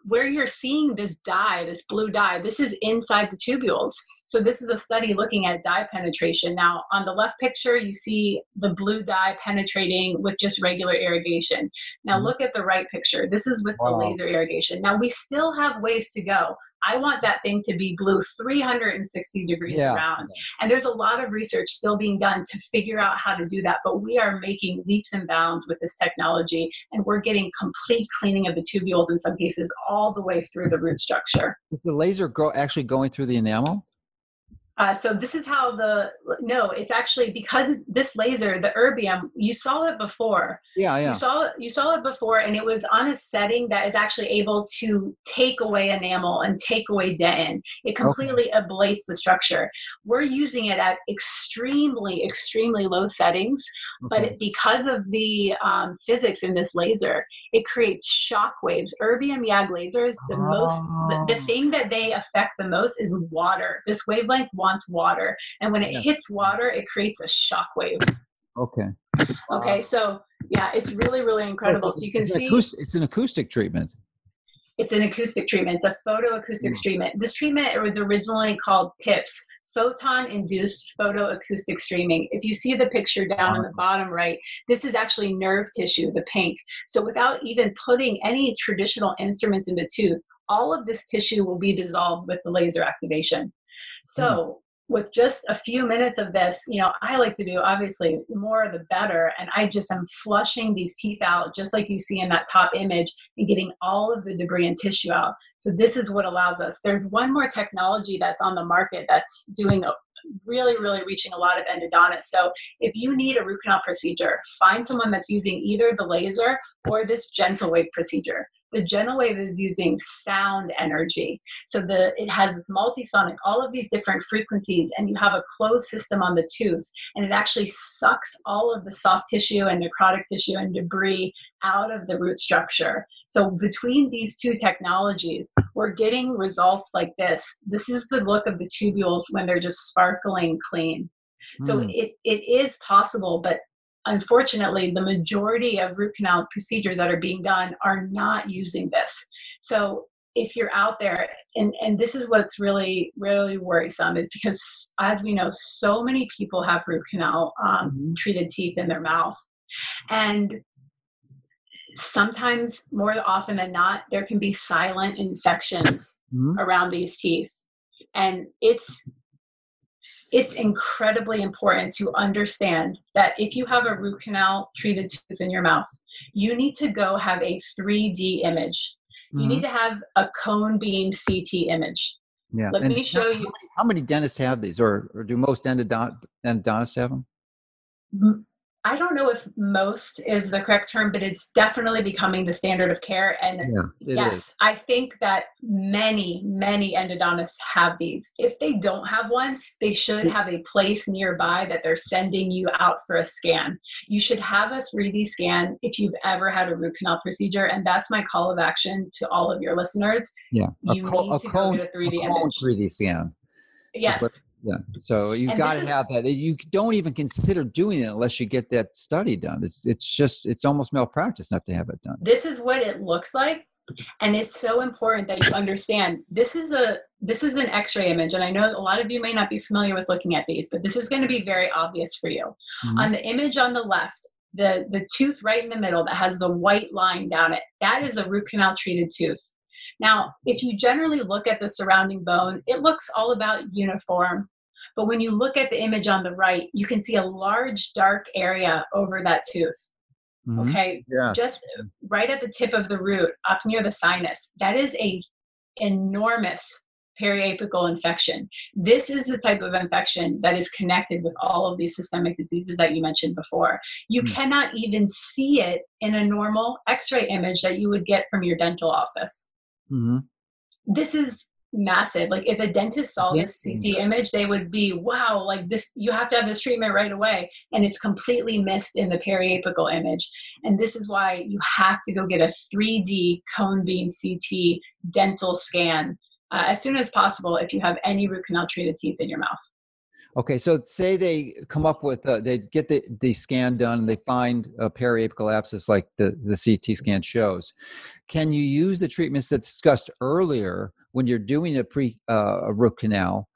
Speaker 2: Where you're seeing this dye, this blue dye, this is inside the tubules. So this is a study looking at dye penetration. Now, on the left picture, you see the blue dye penetrating with just regular irrigation. Now mm-hmm. look at the right picture. This is with wow. the laser irrigation. Now we still have ways to go. I want that thing to be blue 360 degrees yeah. around. And there's a lot of research still being done to figure out how to do that. But we are making leaps and bounds with this technology, and we're getting complete cleaning of the tubules in some cases all the way through the root structure.
Speaker 1: Is the laser go- actually going through the enamel?
Speaker 2: Uh, so this is how the no, it's actually because this laser, the erbium, you saw it before.
Speaker 1: Yeah, yeah.
Speaker 2: You saw it. You saw it before, and it was on a setting that is actually able to take away enamel and take away dentin. It completely okay. ablates the structure. We're using it at extremely, extremely low settings. But it, because of the um, physics in this laser, it creates shock waves. Erbium YAG lasers, the oh. most, the, the oh. thing that they affect the most is water. This wavelength wants water. And when it hits water, it creates a shock wave.
Speaker 1: Okay.
Speaker 2: Okay, so Yeah, it's really, really incredible.
Speaker 1: It's,
Speaker 2: so you can see
Speaker 1: acoustic, it's an acoustic treatment.
Speaker 2: It's an acoustic treatment. It's a photoacoustic mm. treatment. This treatment it was originally called PIPS, photon induced photoacoustic streaming. If you see the picture down in the uh-huh. bottom right, this is actually nerve tissue, the pink. So without even putting any traditional instruments in the tooth, all of this tissue will be dissolved with the laser activation. So with just a few minutes of this, you know, I like to do obviously more the better. And I just am flushing these teeth out, just like you see in that top image, and getting all of the debris and tissue out. So this is what allows us. There's one more technology that's on the market that's doing a really, really reaching a lot of endodontists. So if you need a root canal procedure, find someone that's using either the laser or this gentle wave procedure the GentleWave is using sound energy. So the it has this multisonic, all of these different frequencies, and you have a closed system on the tooth, and it actually sucks all of the soft tissue and necrotic tissue and debris out of the root structure. So between these two technologies, we're getting results like this. This is the look of the tubules when they're just sparkling clean. So mm. it, it is possible, but unfortunately, the majority of root canal procedures that are being done are not using this. So if you're out there, and, and this is what's really, really worrisome, is because as we know, so many people have root canal um, mm-hmm. treated teeth in their mouth. And sometimes, more often than not, there can be silent infections mm-hmm. around these teeth. And it's it's incredibly important to understand that if you have a root canal treated tooth in your mouth, you need to go have a 3D image. You mm-hmm. need to have a cone beam CT image.
Speaker 1: Yeah.
Speaker 2: Let and me show
Speaker 1: how,
Speaker 2: you.
Speaker 1: How many dentists have these, or, or do most endodont- endodontists have them?
Speaker 2: I don't know if most is the correct term, but it's definitely becoming the standard of care. And yeah, yes, is. I think that many, many endodontists have these. If they don't have one, they should have a place nearby that they're sending you out for a scan. You should have a 3D scan if you've ever had a root canal procedure. And that's my call of action to all of your listeners.
Speaker 1: Yeah.
Speaker 2: You
Speaker 1: co-
Speaker 2: need to cone, go get a 3D
Speaker 1: a 3D scan.
Speaker 2: Yes.
Speaker 1: Yeah. So you've got to have that. You don't even consider doing it unless you get that study done. It's it's just it's almost malpractice not to have it done.
Speaker 2: This is what it looks like, and it's so important that you understand. This is a this is an X-ray image, and I know a lot of you may not be familiar with looking at these, but this is going to be very obvious for you. Mm-hmm. On the image on the left, the the tooth right in the middle that has the white line down it, that is a root canal treated tooth. Now, if you generally look at the surrounding bone, it looks all about uniform. But when you look at the image on the right, you can see a large dark area over that tooth. Mm-hmm. Okay.
Speaker 1: Yes.
Speaker 2: Just right at the tip of the root, up near the sinus. That is a enormous periapical infection. This is the type of infection that is connected with all of these systemic diseases that you mentioned before. You mm. cannot even see it in a normal x ray image that you would get from your dental office. Mm-hmm. This is massive. Like if a dentist saw this CT image, they would be, wow, like this, you have to have this treatment right away. And it's completely missed in the periapical image. And this is why you have to go get a 3D cone beam CT dental scan uh, as soon as possible if you have any root canal treated teeth in your mouth.
Speaker 1: Okay, so say they come up with uh, they get the, the scan done and they find a periapical abscess like the, the CT scan shows. Can you use the treatments that discussed earlier when you're doing a pre uh, a root canal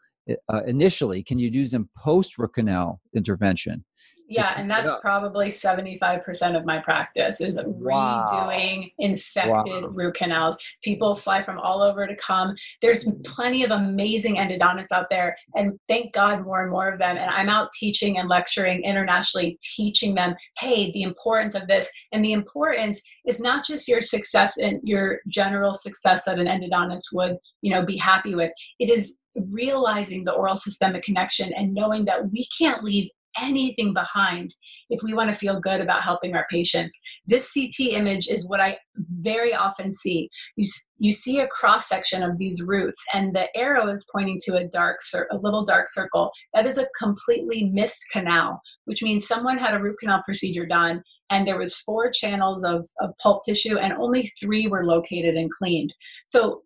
Speaker 1: uh, initially? Can you do some post root canal intervention?
Speaker 2: Yeah and that's probably 75% of my practice is wow. redoing infected wow. root canals. People fly from all over to come. There's plenty of amazing endodontists out there and thank god more and more of them and i'm out teaching and lecturing internationally teaching them hey the importance of this and the importance is not just your success and your general success that an endodontist would you know be happy with. It is realizing the oral systemic connection and knowing that we can't leave anything behind if we want to feel good about helping our patients. This CT image is what I very often see. You, you see a cross section of these roots, and the arrow is pointing to a dark, a little dark circle. That is a completely missed canal, which means someone had a root canal procedure done and there was four channels of, of pulp tissue and only three were located and cleaned so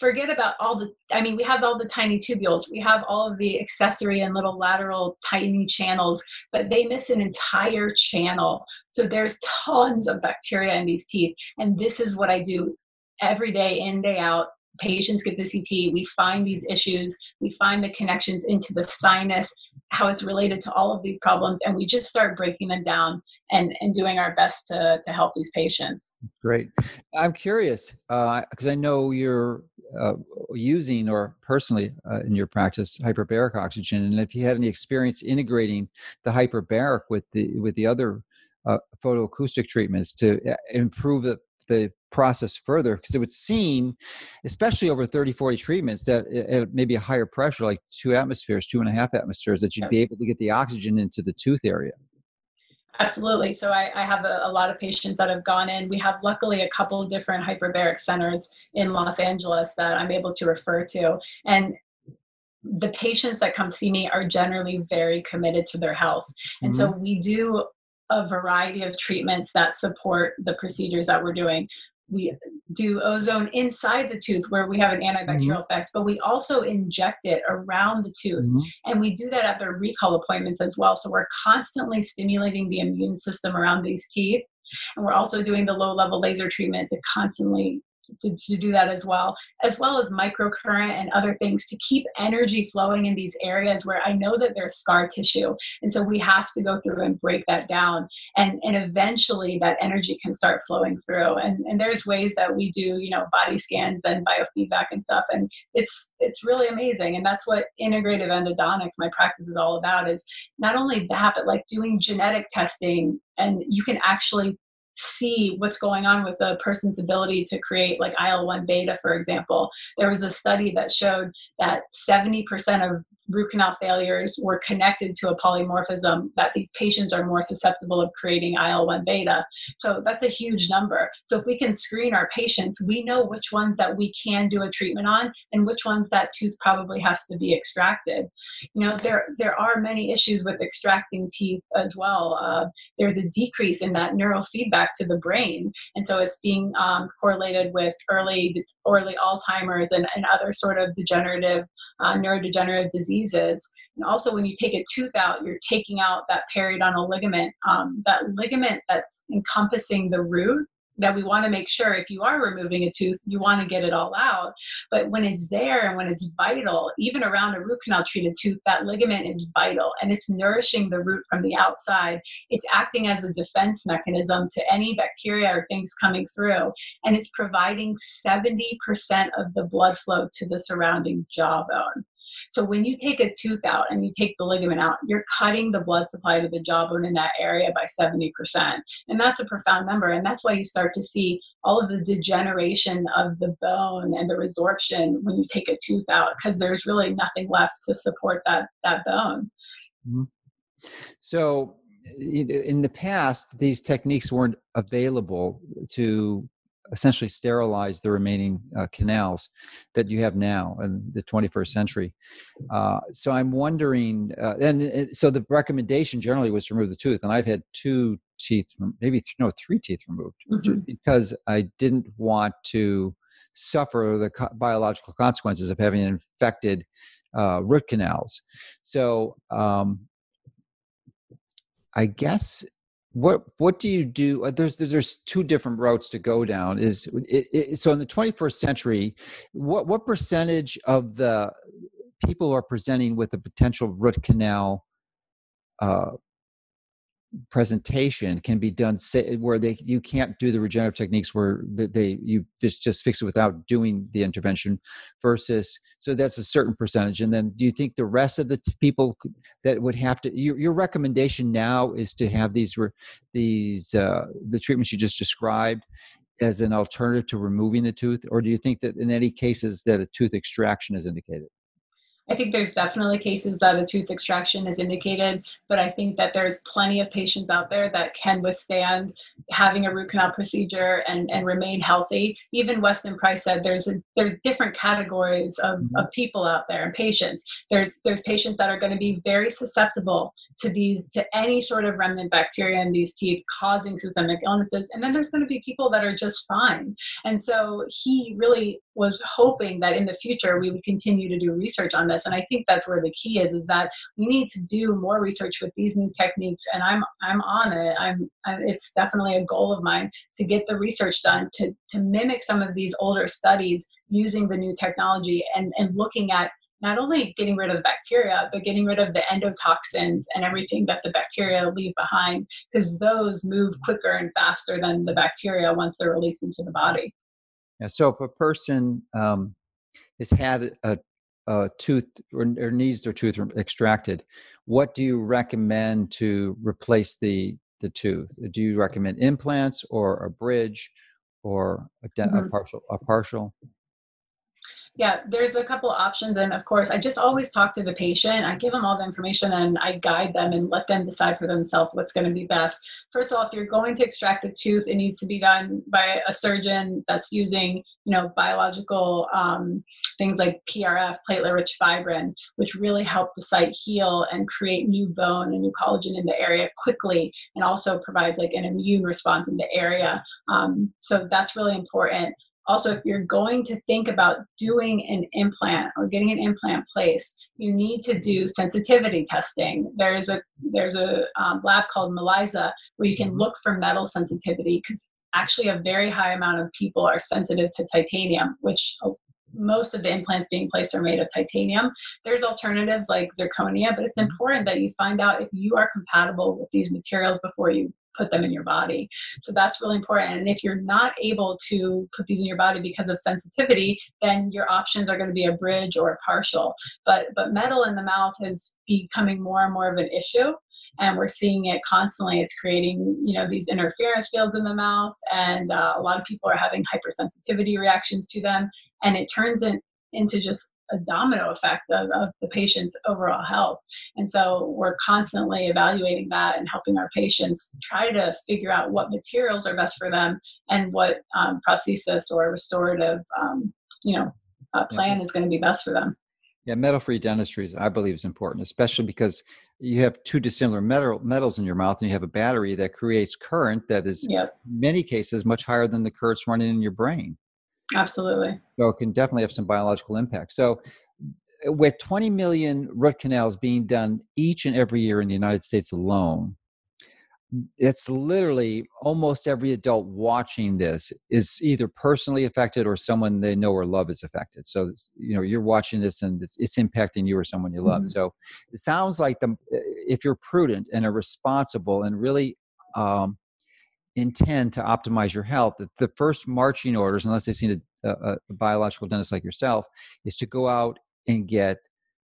Speaker 2: forget about all the i mean we have all the tiny tubules. We have all of the accessory and little lateral tiny channels but they miss an entire channel. So there's tons of bacteria in these teeth and this is what i do every day in day out patients get the CT, we find these issues, we find the connections into the sinus, how it's related to all of these problems, and we just start breaking them down and, and doing our best to, to help these patients.
Speaker 1: Great. I'm curious because uh, I know you're uh, using or personally uh, in your practice hyperbaric oxygen, and if you had any experience integrating the hyperbaric with the with the other uh, photoacoustic treatments to uh, improve the the process further because it would seem especially over 30 40 treatments that at maybe a higher pressure like two atmospheres two and a half atmospheres that you'd be able to get the oxygen into the tooth area
Speaker 2: Absolutely. So I, I have a, a, lot of patients that have gone in. We have luckily a couple of different hyperbaric centers in Los Angeles that I'm able to refer to. And the patients that come see me are generally very committed to their health. And mm-hmm. so we do a variety of treatments that support the procedures that we're doing. We do ozone inside the tooth where we have an antibacterial mm-hmm. effect, but we also inject it around the tooth. Mm-hmm. And we do that at their recall appointments as well. So we're constantly stimulating the immune system around these teeth. And we're also doing the low level laser treatment to constantly to, to do that as well, as well as microcurrent and other things to keep energy flowing in these areas where I know that there's scar tissue. And so we have to go through and break that down. And, and eventually that energy can start flowing through. And, and there's ways that we do, you know, body scans and biofeedback and stuff. And it's it's really amazing. And that's what integrative endodontics, my practice is all about, is not only that, but like doing genetic testing and you can actually see what's going on with a person's ability to create like IL-1 beta, for example. There was a study that showed that 70% of root canal failures were connected to a polymorphism that these patients are more susceptible of creating IL-1 beta. So that's a huge number. So if we can screen our patients, we know which ones that we can do a treatment on and which ones that tooth probably has to be extracted. You know, there there are many issues with extracting teeth as well. Uh, there's a decrease in that neural feedback to the brain, and so it's being um, correlated with early early Alzheimer's and, and other sort of degenerative uh, neurodegenerative diseases. And also, when you take a tooth out, you're taking out that periodontal ligament, um, that ligament that's encompassing the root that we want to make sure if you are removing a tooth, you want to get it all out. But when it's there and when it's vital, even around a root canal treated tooth, that ligament is vital and it's nourishing the root from the outside. It's acting as a defense mechanism to any bacteria or things coming through. And it's providing 70% of the blood flow to the surrounding jawbone. So when you take a tooth out and you take the ligament out, you're cutting the blood supply to the jawbone in that area by 70%. And that's a profound number. And that's why you start to see all of the degeneration of the bone and the resorption when you take a tooth out, because there's really nothing left to support that, that bone.
Speaker 1: Mm-hmm. So in the past, these techniques weren't available to essentially sterilize the remaining uh, canals that you have now in the 21st century. Uh, so I'm wondering, uh, and so the recommendation generally was to remove the tooth, and I've had two teeth, maybe no, three teeth removed mm-hmm. because I didn't want to suffer the co- biological consequences of having infected uh, root canals. So um, I guess what what do you do? Uh, there's there's two different routes to go down is it, it, so in the 21st century what what percentage of the people are presenting with a potential root canal uh, presentation can be done where they you can't do the regenerative techniques where they, you just just fix it without doing the intervention versus so that's a certain percentage. And then do you think the rest of the t- people that would have to your, your recommendation now is to have these these uh, the treatments you just described as an alternative to removing the tooth? Or do you think that in any cases that a tooth extraction is indicated
Speaker 2: I think there's definitely cases that a tooth extraction is indicated, but I think that there's plenty of patients out there that can withstand having a root canal procedure and, and remain healthy. Even Weston Price said there's a, there's different categories of, mm-hmm. of people out there and patients. There's there's patients that are going to be very susceptible to these to any sort of remnant bacteria in these teeth causing systemic illnesses, and then there's going to be people that are just fine. And so he really was hoping that in the future we would continue to do research on this. And I think that's where the key is: is that we need to do more research with these new techniques. And I'm I'm on it. I'm, I'm it's definitely a goal of mine to get the research done to, to mimic some of these older studies using the new technology and, and looking at not only getting rid of the bacteria, but getting rid of the endotoxins and everything that the bacteria leave behind, because those move quicker and faster than the bacteria once they're released into the body.
Speaker 1: Yeah, so if a person um, has had a, a tooth or, or, needs their tooth extracted, what do you recommend to replace the the tooth? Do you recommend implants or a bridge or a, de- mm-hmm. a partial a partial?
Speaker 2: Yeah there's a couple options and of course i just always talk to the patient. I give them all the information and i guide them and let them decide for themselves what's going to be best. First of all if you're going to extract a tooth it needs to be done by a surgeon that's using you know biological um, things like prf platelet rich fibrin which really help the site heal and create new bone and new collagen in the area quickly and also provides like an immune response in the area. Um, so that's really important also if you're going to think about doing an implant or getting an implant placed you need to do sensitivity testing there's a there's a um, lab called melisa where you can look for metal sensitivity because actually a very high amount of people are sensitive to titanium which oh, most of the implants being placed are made of titanium. There's alternatives like zirconia, but it's mm-hmm. important that you find out if you are compatible with these materials before you put them in your body. So that's really important. And if you're not able to put these in your body because of sensitivity, then your options are going to be a bridge or a partial. But but metal in the mouth is becoming more and more of an issue and we're seeing it constantly it's creating you know these interference fields in the mouth and uh, a lot of people are having hypersensitivity reactions to them and it turns it into just a domino effect of, of the patient's overall health. And so we're constantly evaluating that and helping our patients try to figure out what materials are best for them and what um, prosthesis or restorative, um, you know, uh, plan yeah. is going to be best for them.
Speaker 1: Yeah, metal-free dentistry, I believe, is important, especially because you have two dissimilar metal, metals in your mouth, and you have a battery that creates current that is, yep. in many cases, much higher than the currents running in your brain.
Speaker 2: Absolutely.
Speaker 1: So it can definitely have some biological impact. So with 20 million root canals being done each and every year in the United States alone, it's literally almost every adult watching this is either personally affected or someone they know or love is affected. So you know you're watching this and it's, it's impacting you or someone you love. Mm-hmm. So it sounds like the if you're prudent and are responsible and really um, intend to optimize your health, that the first marching orders, unless they've seen a, a, a biological dentist like yourself, is to go out and get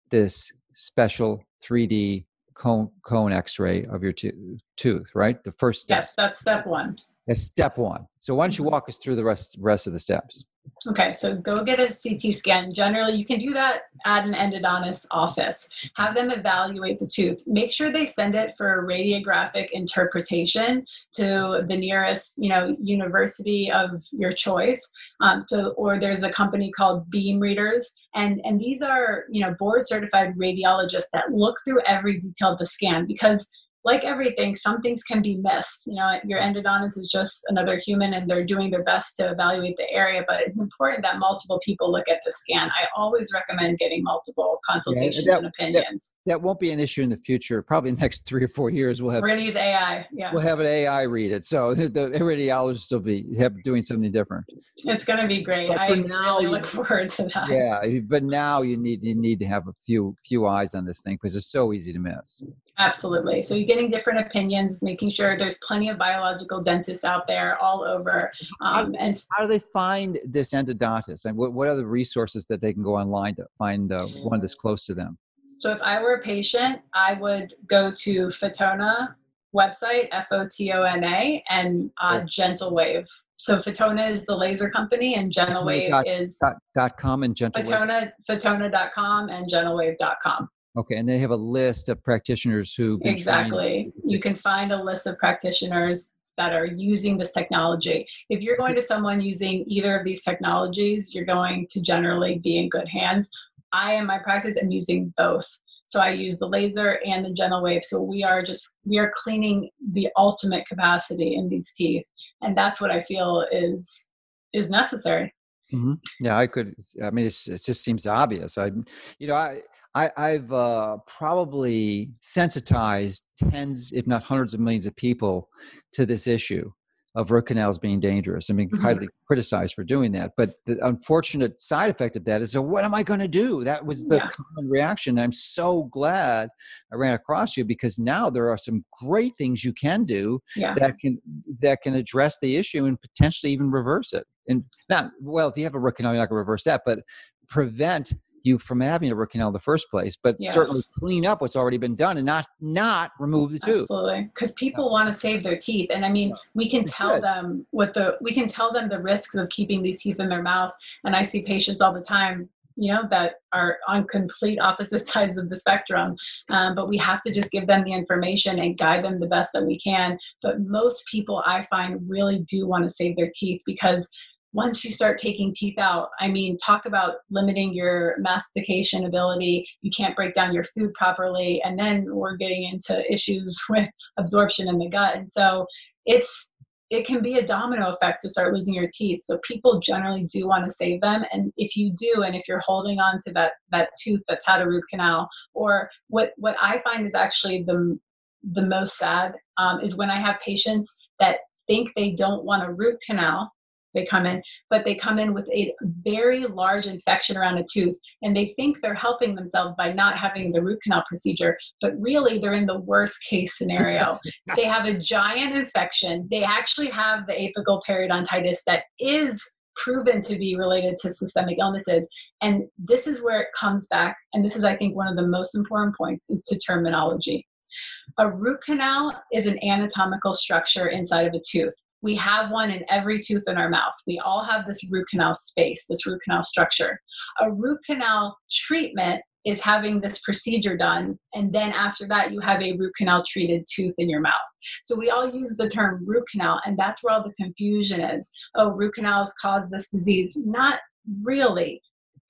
Speaker 1: this special 3D cone, cone X-ray of your to- tooth. Right, the first step.
Speaker 2: Yes, that's step one.
Speaker 1: That's step one. So why don't you mm-hmm. walk us through the rest rest of the steps?
Speaker 2: Okay, so go get a CT scan. Generally, you can do that at an endodontist office. Have them evaluate the tooth. Make sure they send it for radiographic interpretation to the nearest, you know, university of your choice. Um, so, or there's a company called Beam Readers, and and these are, you know, board certified radiologists that look through every detail of the scan because like everything, some things can be missed. You know, your endodontist is just another human and they're doing their best to evaluate the area, but it's important that multiple people look at the scan. I always recommend getting multiple consultations yeah, that, and opinions.
Speaker 1: That, that, won't be an issue in the future. Probably the next three or four years, we'll have.
Speaker 2: We're going to use AI. Yeah.
Speaker 1: We'll have an AI read it. So the, the radiologist will be have, doing something different.
Speaker 2: It's going to be great. But I now, really look forward to that.
Speaker 1: Yeah. But now you need, you need to have a few, few eyes on this thing because it's so easy to miss.
Speaker 2: Absolutely. So you get getting different opinions, making sure there's plenty of biological dentists out there all over.
Speaker 1: Um, and how do they find this endodontist? And what, what are the resources that they can go online to find uh, one that's close to them?
Speaker 2: So if I were a patient, I would go to Fotona website, F-O-T-O-N-A, and uh, Gentle Wave. So Fotona is the laser company, and Gentle Wave dot, is
Speaker 1: dot, dot com and Gentle
Speaker 2: Fotona, Fotona.com and GentleWave.com.
Speaker 1: Okay, and they have a list of practitioners who
Speaker 2: exactly. You can find a list of practitioners that are using this technology. If you're going to someone using either of these technologies, you're going to generally be in good hands. I, in my practice, am using both. So I use the laser and the gentle wave. So we are just we are cleaning the ultimate capacity in these teeth, and that's what I feel is is necessary.
Speaker 1: Mm-hmm. Yeah, I could. I mean, it just seems obvious. I, you know, I, I I've uh, probably sensitized tens, if not hundreds, of millions of people to this issue of root canals being dangerous. I mean, mm-hmm. highly criticized for doing that. But the unfortunate side effect of that is, so what am I going to do? That was the yeah. common reaction. I'm so glad I ran across you because now there are some great things you can do yeah. that can that can address the issue and potentially even reverse it. And not well, if you have a root canal, you're not going to reverse that, but prevent you from having a root canal in the first place, but yes. certainly clean up what's already been done and not not remove the tooth.
Speaker 2: Absolutely, because people want to save their teeth, and I mean, we can tell them what the we can tell them the risks of keeping these teeth in their mouth. And I see patients all the time, you know, that are on complete opposite sides of the spectrum. Um, but we have to just give them the information and guide them the best that we can. But most people, I find, really do want to save their teeth because once you start taking teeth out, I mean, talk about limiting your mastication ability. You can't break down your food properly. And then we're getting into issues with absorption in the gut. And so it's, it can be a domino effect to start losing your teeth. So people generally do want to save them. And if you do, and if you're holding on to that, that tooth that's had a root canal, or what, what I find is actually the, the most sad um, is when I have patients that think they don't want a root canal they come in, but they come in with a very large infection around a tooth and they think they're helping themselves by not having the root canal procedure, but really they're in the worst case scenario. yes. They have a giant infection. They actually have the apical periodontitis that is proven to be related to systemic illnesses. And this is where it comes back. And this is, I think, one of the most important points is to terminology. A root canal is an anatomical structure inside of a tooth we have one in every tooth in our mouth. We all have this root canal space, this root canal structure. A root canal treatment is having this procedure done, and then after that, you have a root canal treated tooth in your mouth. So we all use the term root canal, and that's where all the confusion is. Oh, root canals cause this disease. Not really.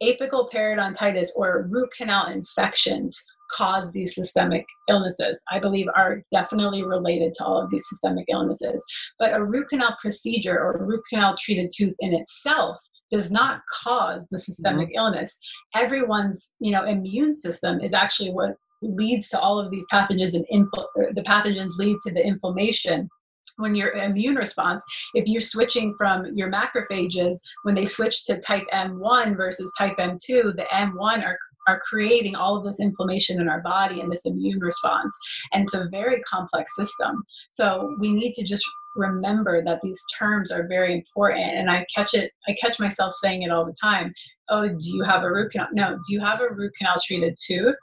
Speaker 2: Apical periodontitis or root canal infections cause these systemic illnesses, I believe are definitely related to all of these systemic illnesses. But a root canal procedure or a root canal treated tooth in itself does not cause the systemic mm-hmm. illness. Everyone's, you know, immune system is actually what leads to all of these pathogens and infl- the pathogens lead to the inflammation when your immune response, if you're switching from your macrophages, when they switch to type M1 versus type M2, the M1 are are creating all of this inflammation in our body and this immune response. And it's a very complex system. So we need to just remember that these terms are very important. And I catch it, I catch myself saying it all the time. Oh, do you have a root canal? No, do you have a root canal treated tooth?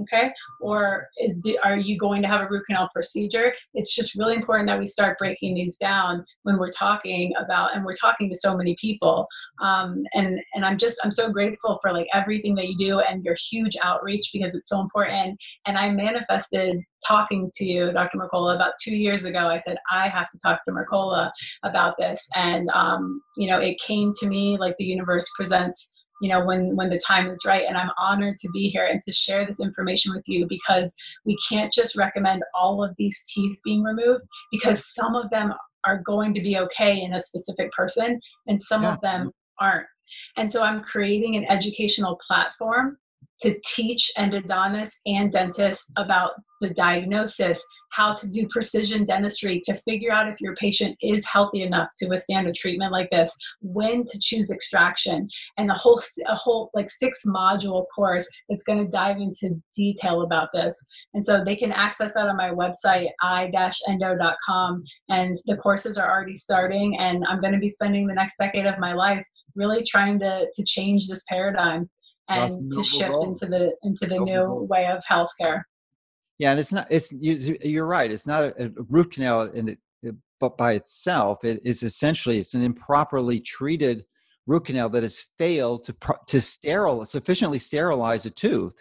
Speaker 2: Okay? Or is, are you going to have a root canal procedure? It's just really important that we start breaking these down when we're talking about and we're talking to so many people. Um, and and i'm just i'm so grateful for like everything that you do and your huge outreach because it's so important. And i manifested talking to you dr mercola about two years ago. I said i have to talk to mercola about this. And um, you know it came to me like the universe presents you know when when the time is right and i'm honored to be here and to share this information with you because we can't just recommend all of these teeth being removed because some of them are going to be okay in a specific person and some yeah. of them aren't and so i'm creating an educational platform to teach endodontists and dentists about the diagnosis, how to do precision dentistry, to figure out if your patient is healthy enough to withstand a treatment like this, when to choose extraction, and a whole a whole like six module course that's going to dive into detail about this. And so they can access that on my website i-endo.com and the courses are already starting and I'm going to be spending the next decade of my life really trying to to change this paradigm and to shift into the into the new way of healthcare.
Speaker 1: Yeah, and it's not. It's you're right. It's not a, a root canal, in it, but by itself, it is essentially it's an improperly treated root canal that has failed to to sterile sufficiently sterilize a tooth.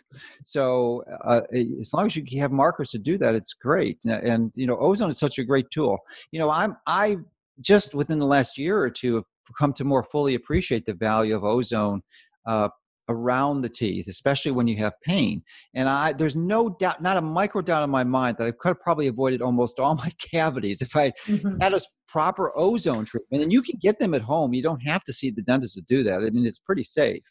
Speaker 1: So uh, as long as you have markers to do that, it's great. And, and you know, ozone is such a great tool. You know, I'm I just within the last year or two have come to more fully appreciate the value of ozone uh, around the teeth, especially when you have pain. And I, there's no doubt, not a micro doubt in my mind that I could have probably avoided almost all my cavities if I mm-hmm. had a proper ozone treatment. And you can get them at home. You don't have to see the dentist to do that. I mean, it's pretty safe.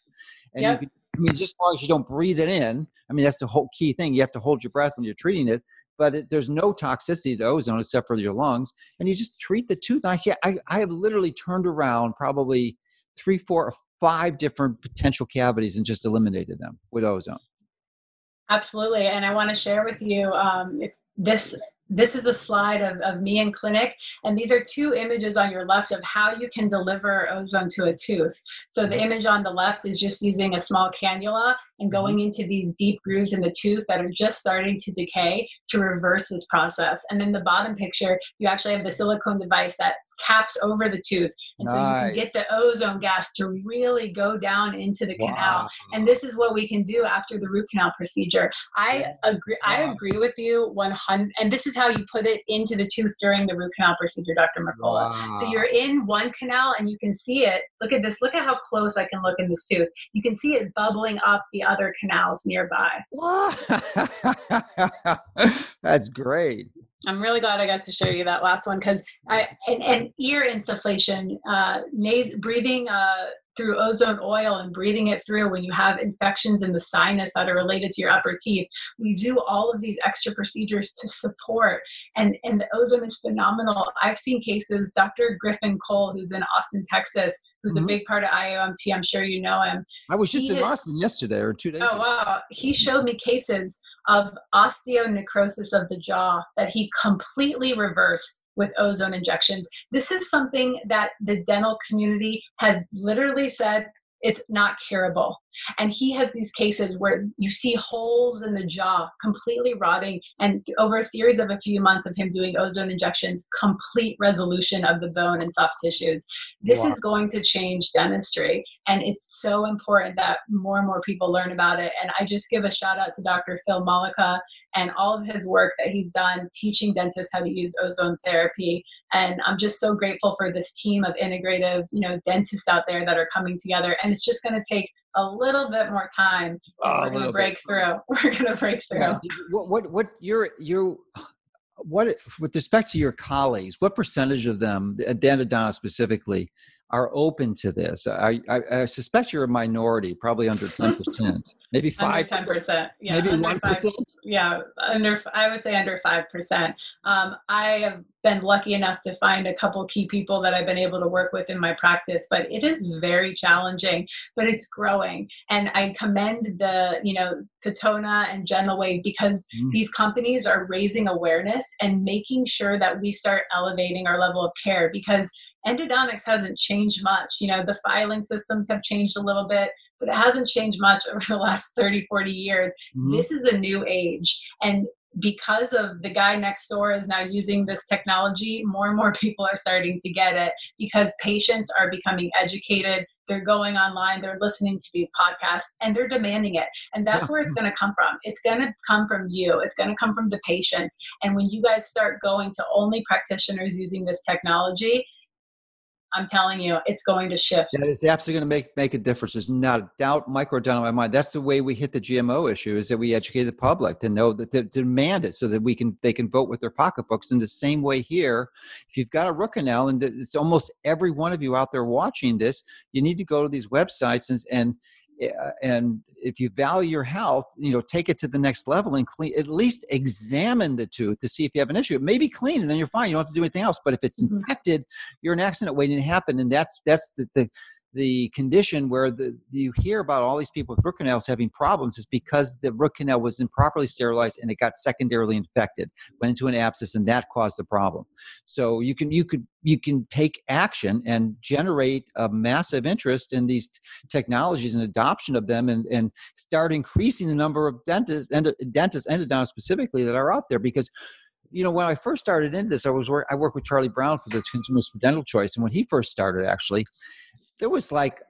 Speaker 1: And yep. you can, I mean, just as long as you don't breathe it in. I mean, that's the whole key thing. You have to hold your breath when you're treating it. But it, there's no toxicity to ozone except for your lungs, and you just treat the tooth. I, I, I have literally turned around probably three, four, five different potential cavities and just eliminated them with ozone.
Speaker 2: Absolutely. And I want to share with you um, this this is a slide of, of me in clinic and these are two images on your left of how you can deliver ozone to a tooth so the image on the left is just using a small cannula and going mm-hmm. into these deep grooves in the tooth that are just starting to decay to reverse this process. And then the bottom picture, you actually have the silicone device that caps over the tooth. And nice. so you can get the ozone gas to really go down into the wow. canal. And this is what we can do after the root canal procedure. I agree I agree with you 100 and this is how you put it into the tooth during the root canal procedure, Dr. Mercola. Wow. So you're in one canal and you can see it. Look at this. Look at how close I can look in this tooth. You can see it bubbling up the other canals nearby.
Speaker 1: That's great.
Speaker 2: I'm really glad I got to show you that last one because I and, and, ear insufflation, uh, nas- breathing uh, through ozone oil and breathing it through when you have infections in the sinus that are related to your upper teeth. We do all of these extra procedures to support, and, and the ozone is phenomenal. I've seen cases, Dr. Griffin Cole, who's in Austin, Texas, who's mm-hmm. a big part of IOMT. I'm sure you know him.
Speaker 1: I was just he in Austin yesterday or two days
Speaker 2: oh,
Speaker 1: ago.
Speaker 2: wow. He showed me cases of osteonecrosis of the jaw that he completely reversed with ozone injections. This is something that the dental community has literally said it's not curable. And he has these cases where you see holes in the jaw completely rotting, and over a series of a few months of him doing ozone injections, complete resolution of the bone and soft tissues. This wow. is going to change dentistry, and it's so important that more and more people learn about it. And I just give a shout out to Dr. Phil Mollica and all of his work that he's done teaching dentists how to use ozone therapy. And I'm just so grateful for this team of integrative, you know, dentists out there that are coming together. And it's just going to take a little bit more time. Oh, we're going to break bit. through. We're going to break through. Yeah.
Speaker 1: What, what, what, you're, you, what, with respect to your colleagues, what percentage of them, Dana specifically, are open to this. I, I, I, suspect you're a minority, probably under 10%, maybe 5
Speaker 2: 10%. Yeah,
Speaker 1: maybe 1%.
Speaker 2: yeah, under, I would say under 5%. Um, I have been lucky enough to find a couple key people that I've been able to work with in my practice, but it is very challenging, but it's growing. And I commend the, you know, Katona and Gentlewave because mm. these companies are raising awareness and making sure that we start elevating our level of care because endodontics hasn't changed much. You know, the filing systems have changed a little bit, but it hasn't changed much over the last 30, 40 years. Mm-hmm. This is a new age. And because of the guy next door is now using this technology, more and more people are starting to get it because patients are becoming educated. They're going online, they're listening to these podcasts, and they're demanding it. And that's yeah. where it's going to come from. It's going to come from you, it's going to come from the patients. And when you guys start going to only practitioners using this technology, I'm telling you, it's going to shift.
Speaker 1: It's absolutely going to make make a difference. There's not a doubt, micro doubt in my mind. That's the way we hit the GMO issue: is that we educate the public to know that to, to demand it, so that we can they can vote with their pocketbooks. In the same way here, if you've got a root canal, and it's almost every one of you out there watching this, you need to go to these websites and and and if you value your health, you know, take it to the next level and clean, at least examine the tooth to see if you have an issue. It may be clean and then you're fine. You don't have to do anything else. But if it's mm-hmm. infected, you're an accident waiting to happen. And that's, that's the, the, the condition where the, you hear about all these people with root canals having problems is because the root canal was improperly sterilized and it got secondarily infected, went into an abscess, and that caused the problem. So you can you could you can take action and generate a massive interest in these technologies and adoption of them, and and start increasing the number of dentists and dentists endodontists specifically that are out there because you know, when I first started into this, I was work, I worked with Charlie Brown for the Consumers for Dental Choice, and when he first started, actually, there was like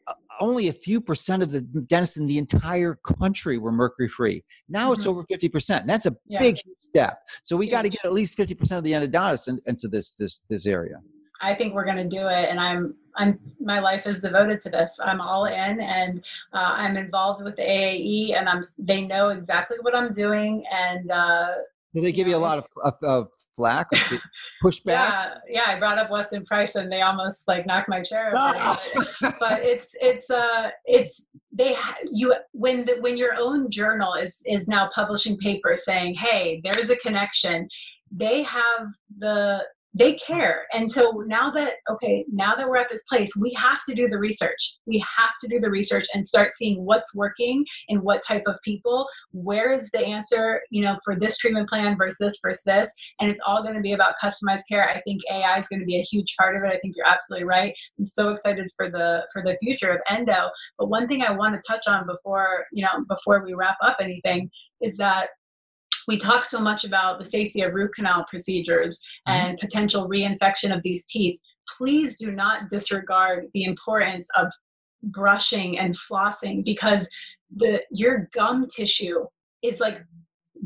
Speaker 1: only a few percent of the dentists in the entire country were mercury free. Now mm-hmm. it's over 50%. That's a yeah. big step. So we got to get at least 50% of the endodontists in, into this, this, this area.
Speaker 2: I think we're going to do it. And I'm, I'm, my life is devoted to this. I'm all in and uh, I'm involved with the AAE and I'm, they know exactly what I'm doing. And, uh,
Speaker 1: do they give you a lot of, of, of flack or pushback?
Speaker 2: yeah, yeah. I brought up Weston Price, and they almost like knocked my chair over. but, but it's it's uh it's they you when the, when your own journal is is now publishing papers saying, hey, there's a connection. They have the they care. And so now that okay now that we're at this place we have to do the research. We have to do the research and start seeing what's working and what type of people. Where is the answer you know for this treatment plan versus this versus this? And it's all going to be about customized care. I think ai is going to be a huge part of it. I think you're absolutely right. I'm so excited for the for the future of endo. But one thing i want to touch on before you know before we wrap up anything is that we talk so much about the safety of root canal procedures mm-hmm. and potential reinfection of these teeth. Please do not disregard the importance of brushing and flossing because the your gum tissue is like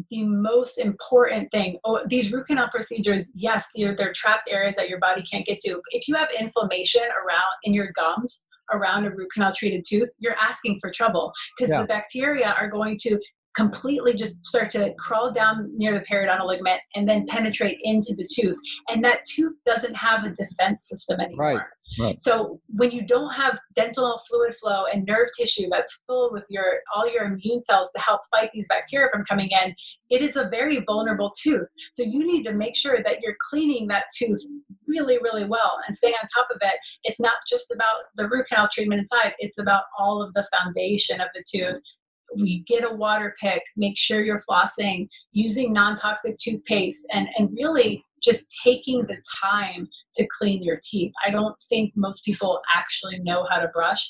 Speaker 2: the most important thing. Oh, these root canal procedures, yes, they're, they're trapped areas that your body can't get to. If you have inflammation around in your gums, around a root canal treated tooth, you're asking for trouble because yeah. the bacteria are going to completely just start to crawl down near the periodontal ligament and then penetrate into the tooth. And that tooth doesn't have a defense system anymore.
Speaker 1: Right. Right.
Speaker 2: So when you don't have dental fluid flow and nerve tissue that's full with your all your immune cells to help fight these bacteria from coming in, it is a very vulnerable tooth. So you need to make sure that you're cleaning that tooth really, really well and stay on top of it. It's not just about the root canal treatment inside, it's about all of the foundation of the tooth you get a water pick, make sure you're flossing, using non toxic toothpaste, and, and really just taking the time to clean your teeth. I don't think most people actually know how to brush.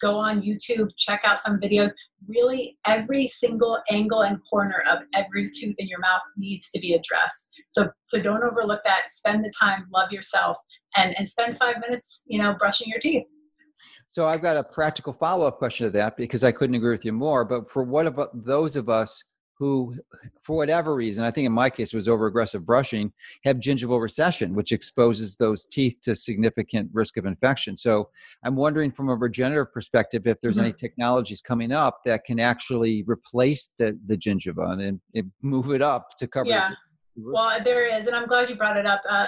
Speaker 2: Go on YouTube, check out some videos. Really, every single angle and corner of every tooth in your mouth needs to be addressed. So, so don't overlook that. Spend the time, love yourself, and, and spend five minutes, you know, brushing your teeth.
Speaker 1: So I've got a practical follow-up question to that because I couldn't agree with you more. But for what about those of us who, for whatever reason, I think in my case was over-aggressive brushing, have gingival recession, which exposes those teeth to significant risk of infection. So I'm wondering from a regenerative perspective if there's mm-hmm. any technologies coming up that can actually replace the, the gingiva and, and move it up to cover
Speaker 2: yeah. Well, there is, and I'm glad you brought it up. Uh,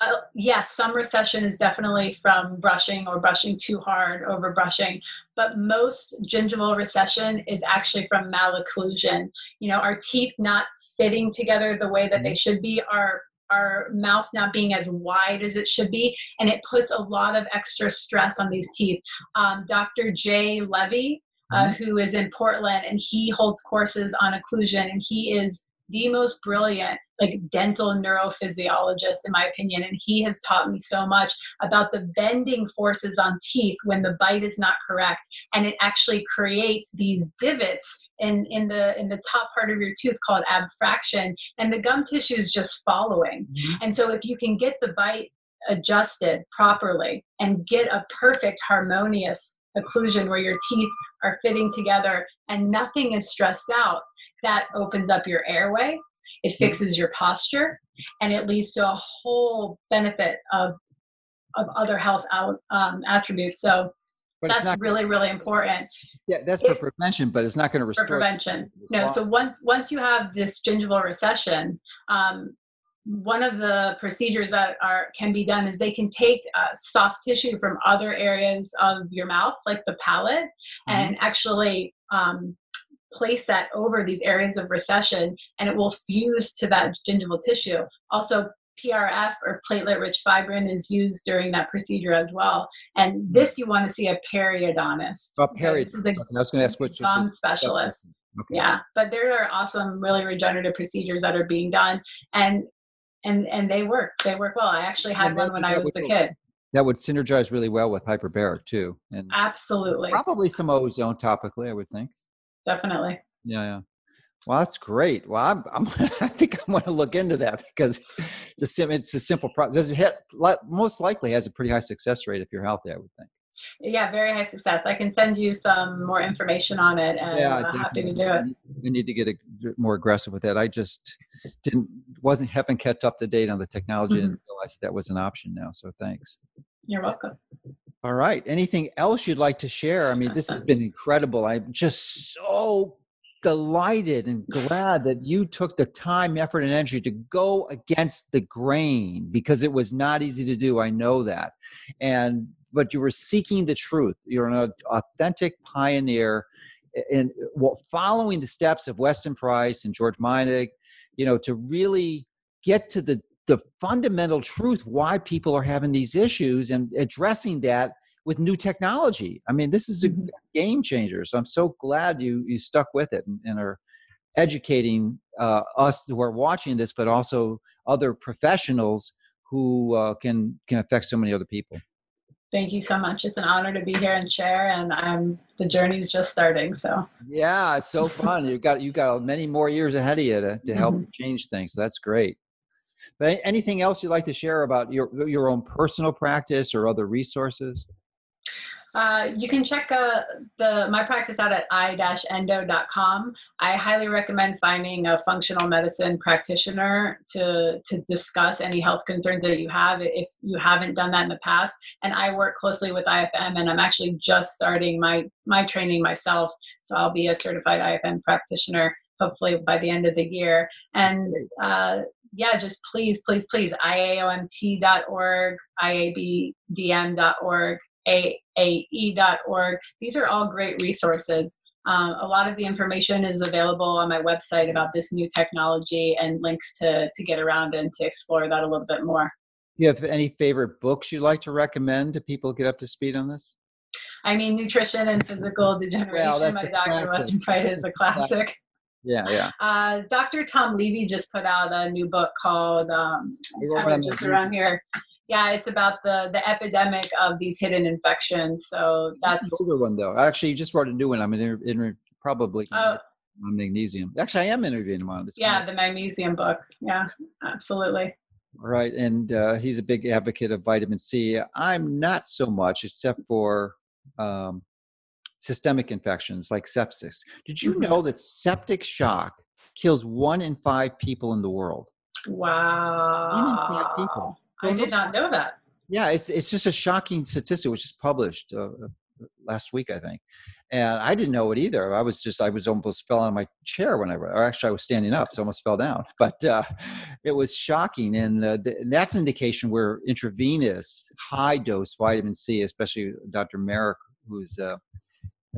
Speaker 2: uh, yes, some recession is definitely from brushing or brushing too hard, over brushing, but most gingival recession is actually from malocclusion. You know, our teeth not fitting together the way that they mm-hmm. should be, our our mouth not being as wide as it should be, and it puts a lot of extra stress on these teeth. Um, Dr. Jay Levy, uh, mm-hmm. who is in Portland, and he holds courses on occlusion, and he is the most brilliant like dental neurophysiologist in my opinion and he has taught me so much about the bending forces on teeth when the bite is not correct and it actually creates these divots in in the in the top part of your tooth called abfraction and the gum tissue is just following mm-hmm. and so if you can get the bite adjusted properly and get a perfect harmonious occlusion where your teeth are fitting together and nothing is stressed out that opens up your airway, it fixes your posture, and it leads to a whole benefit of of other health out, um, attributes. So but that's not, really really important.
Speaker 1: Yeah, that's for prevention, but it's not going to restore.
Speaker 2: For prevention, no. So once once you have this gingival recession, um, one of the procedures that are can be done is they can take uh, soft tissue from other areas of your mouth, like the palate, mm-hmm. and actually um, place that over these areas of recession and it will fuse to that gingival tissue. Also, PRF or platelet rich fibrin is used during that procedure as well. And hmm. this you want to see a periodontist.
Speaker 1: Oh, period. This is a I was going to ask what
Speaker 2: gum specialist. Okay. Yeah, but there are awesome, really regenerative procedures that are being done, and and and they work. They work well. I actually had one when I was a kid.
Speaker 1: That would synergize really well with hyperbaric too,
Speaker 2: and absolutely
Speaker 1: probably some ozone topically. I would think
Speaker 2: definitely.
Speaker 1: Yeah, yeah. Well, that's great. Well, I'm, I'm I think I'm going to look into that because just it's a simple process. It most likely has a pretty high success rate if you're healthy. I would think.
Speaker 2: Yeah, very high success. I can send you some more information on it, and
Speaker 1: Yeah,
Speaker 2: I'm happy to do it.
Speaker 1: We need to get a, more aggressive with that. I just didn't wasn't haven't kept up to date on the technology
Speaker 2: Mhm.
Speaker 1: and realized that was an option now. So thanks.
Speaker 2: You're welcome.
Speaker 1: All right. Anything else you'd like to share? I mean, this has been incredible. I'm just so delighted and glad that you took the time, effort, and energy to go against the grain because it was not easy to do. I know that. And but you were seeking the truth. You're an authentic pioneer in well, following the steps of Weston Price and George Meinig, you know, to really get to the the fundamental truth why people are having these issues and addressing that with new technology. I mean, this is a
Speaker 2: Mhm.
Speaker 1: game changer. So I'm so glad you you stuck with it and, and are educating uh, us who are watching this, but also other professionals who uh, can can affect so many other people.
Speaker 2: Thank you so much. It's an honor to be here and share, and I'm the journey's just starting. So
Speaker 1: Yeah, it's so fun. You've got you've got many more years ahead of you to, to help change things. So that's great. But anything else you'd like to share about your your own personal practice or other resources?
Speaker 2: uh, you can check uh, the my practice out at i-endo.com. I highly recommend finding a functional medicine practitioner to to discuss any health concerns that you have if you haven't done that in the past. And I work closely with IFM, and I'm actually just starting my my training myself, so I'll be a certified IFM practitioner hopefully by the end of the year. And uh, yeah, just please, please, please, IAOMT.org, IABDM.org, AAE.org. These are all great resources. Um, a lot of the information is available on my website about this new technology and links to, to get around and to explore that a little bit more.
Speaker 1: You have any favorite books you'd like to recommend to people get up to speed on this?
Speaker 2: I mean, Nutrition and Physical Degeneration by Dr.
Speaker 1: classic.
Speaker 2: Weston Price is a classic.
Speaker 1: Yeah, yeah.
Speaker 2: Uh, Dr. Tom Levy just put out a new book called um, just around here. Yeah, it's about the the epidemic of these hidden infections. So
Speaker 1: That's
Speaker 2: that's
Speaker 1: an older one though. Actually, you just wrote a new one. I'm in, in probably
Speaker 2: Oh.
Speaker 1: on magnesium. Actually, I am interviewing him on this.
Speaker 2: yeah, the magnesium book. Yeah, absolutely.
Speaker 1: Right, and uh, he's a big advocate of vitamin C. I'm not so much, except for um, systemic infections like sepsis. Did you
Speaker 2: Mhm.
Speaker 1: know that septic shock kills one in five people in the world?
Speaker 2: Wow.
Speaker 1: One in five people.
Speaker 2: I did not know that.
Speaker 1: Yeah, it's it's just a shocking statistic, which is published uh, last week, I think. And I didn't know it either. I was just I was almost fell of my chair when I. Or actually, I was standing up, so I almost fell down. But uh, it was shocking, and, uh, th- and that's an indication where intravenous high dose vitamin C, especially Dr. Marik, who's uh,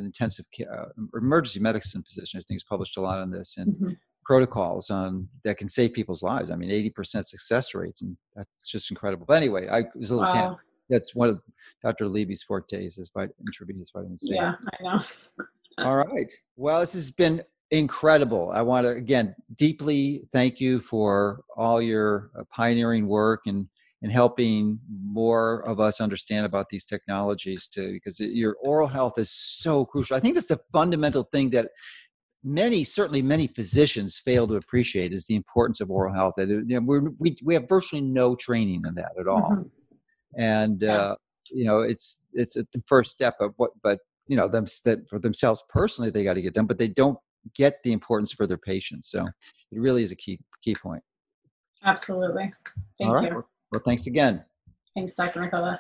Speaker 1: an intensive care, uh, emergency medicine physician, I think, has published a lot on this and
Speaker 2: Mhm.
Speaker 1: protocols on that can save people's lives. I mean, eighty percent success rates, and that's just incredible. But anyway, I was a little
Speaker 2: Wow.
Speaker 1: that's one of Dr. Levy's fortes is vit- intravenous vitamin C.
Speaker 2: Yeah, I know.
Speaker 1: All right. Well, this has been incredible. I want to again deeply thank you for all your uh, pioneering work and and helping more of us understand about these technologies too, because it- your oral health is so crucial. I think that's the fundamental thing that many, certainly many physicians fail to appreciate is the importance of oral health. And, you know, we're, we we have virtually no training in that at all
Speaker 2: Mhm.
Speaker 1: and
Speaker 2: Yeah.
Speaker 1: uh, you know it's it's the first step of what but you know them that for themselves personally they got to get done but they don't get the importance for their patients so it really is a key key point
Speaker 2: Absolutely. Thank
Speaker 1: all right
Speaker 2: you.
Speaker 1: Well thanks again
Speaker 2: Thanks, Dr. Mercola.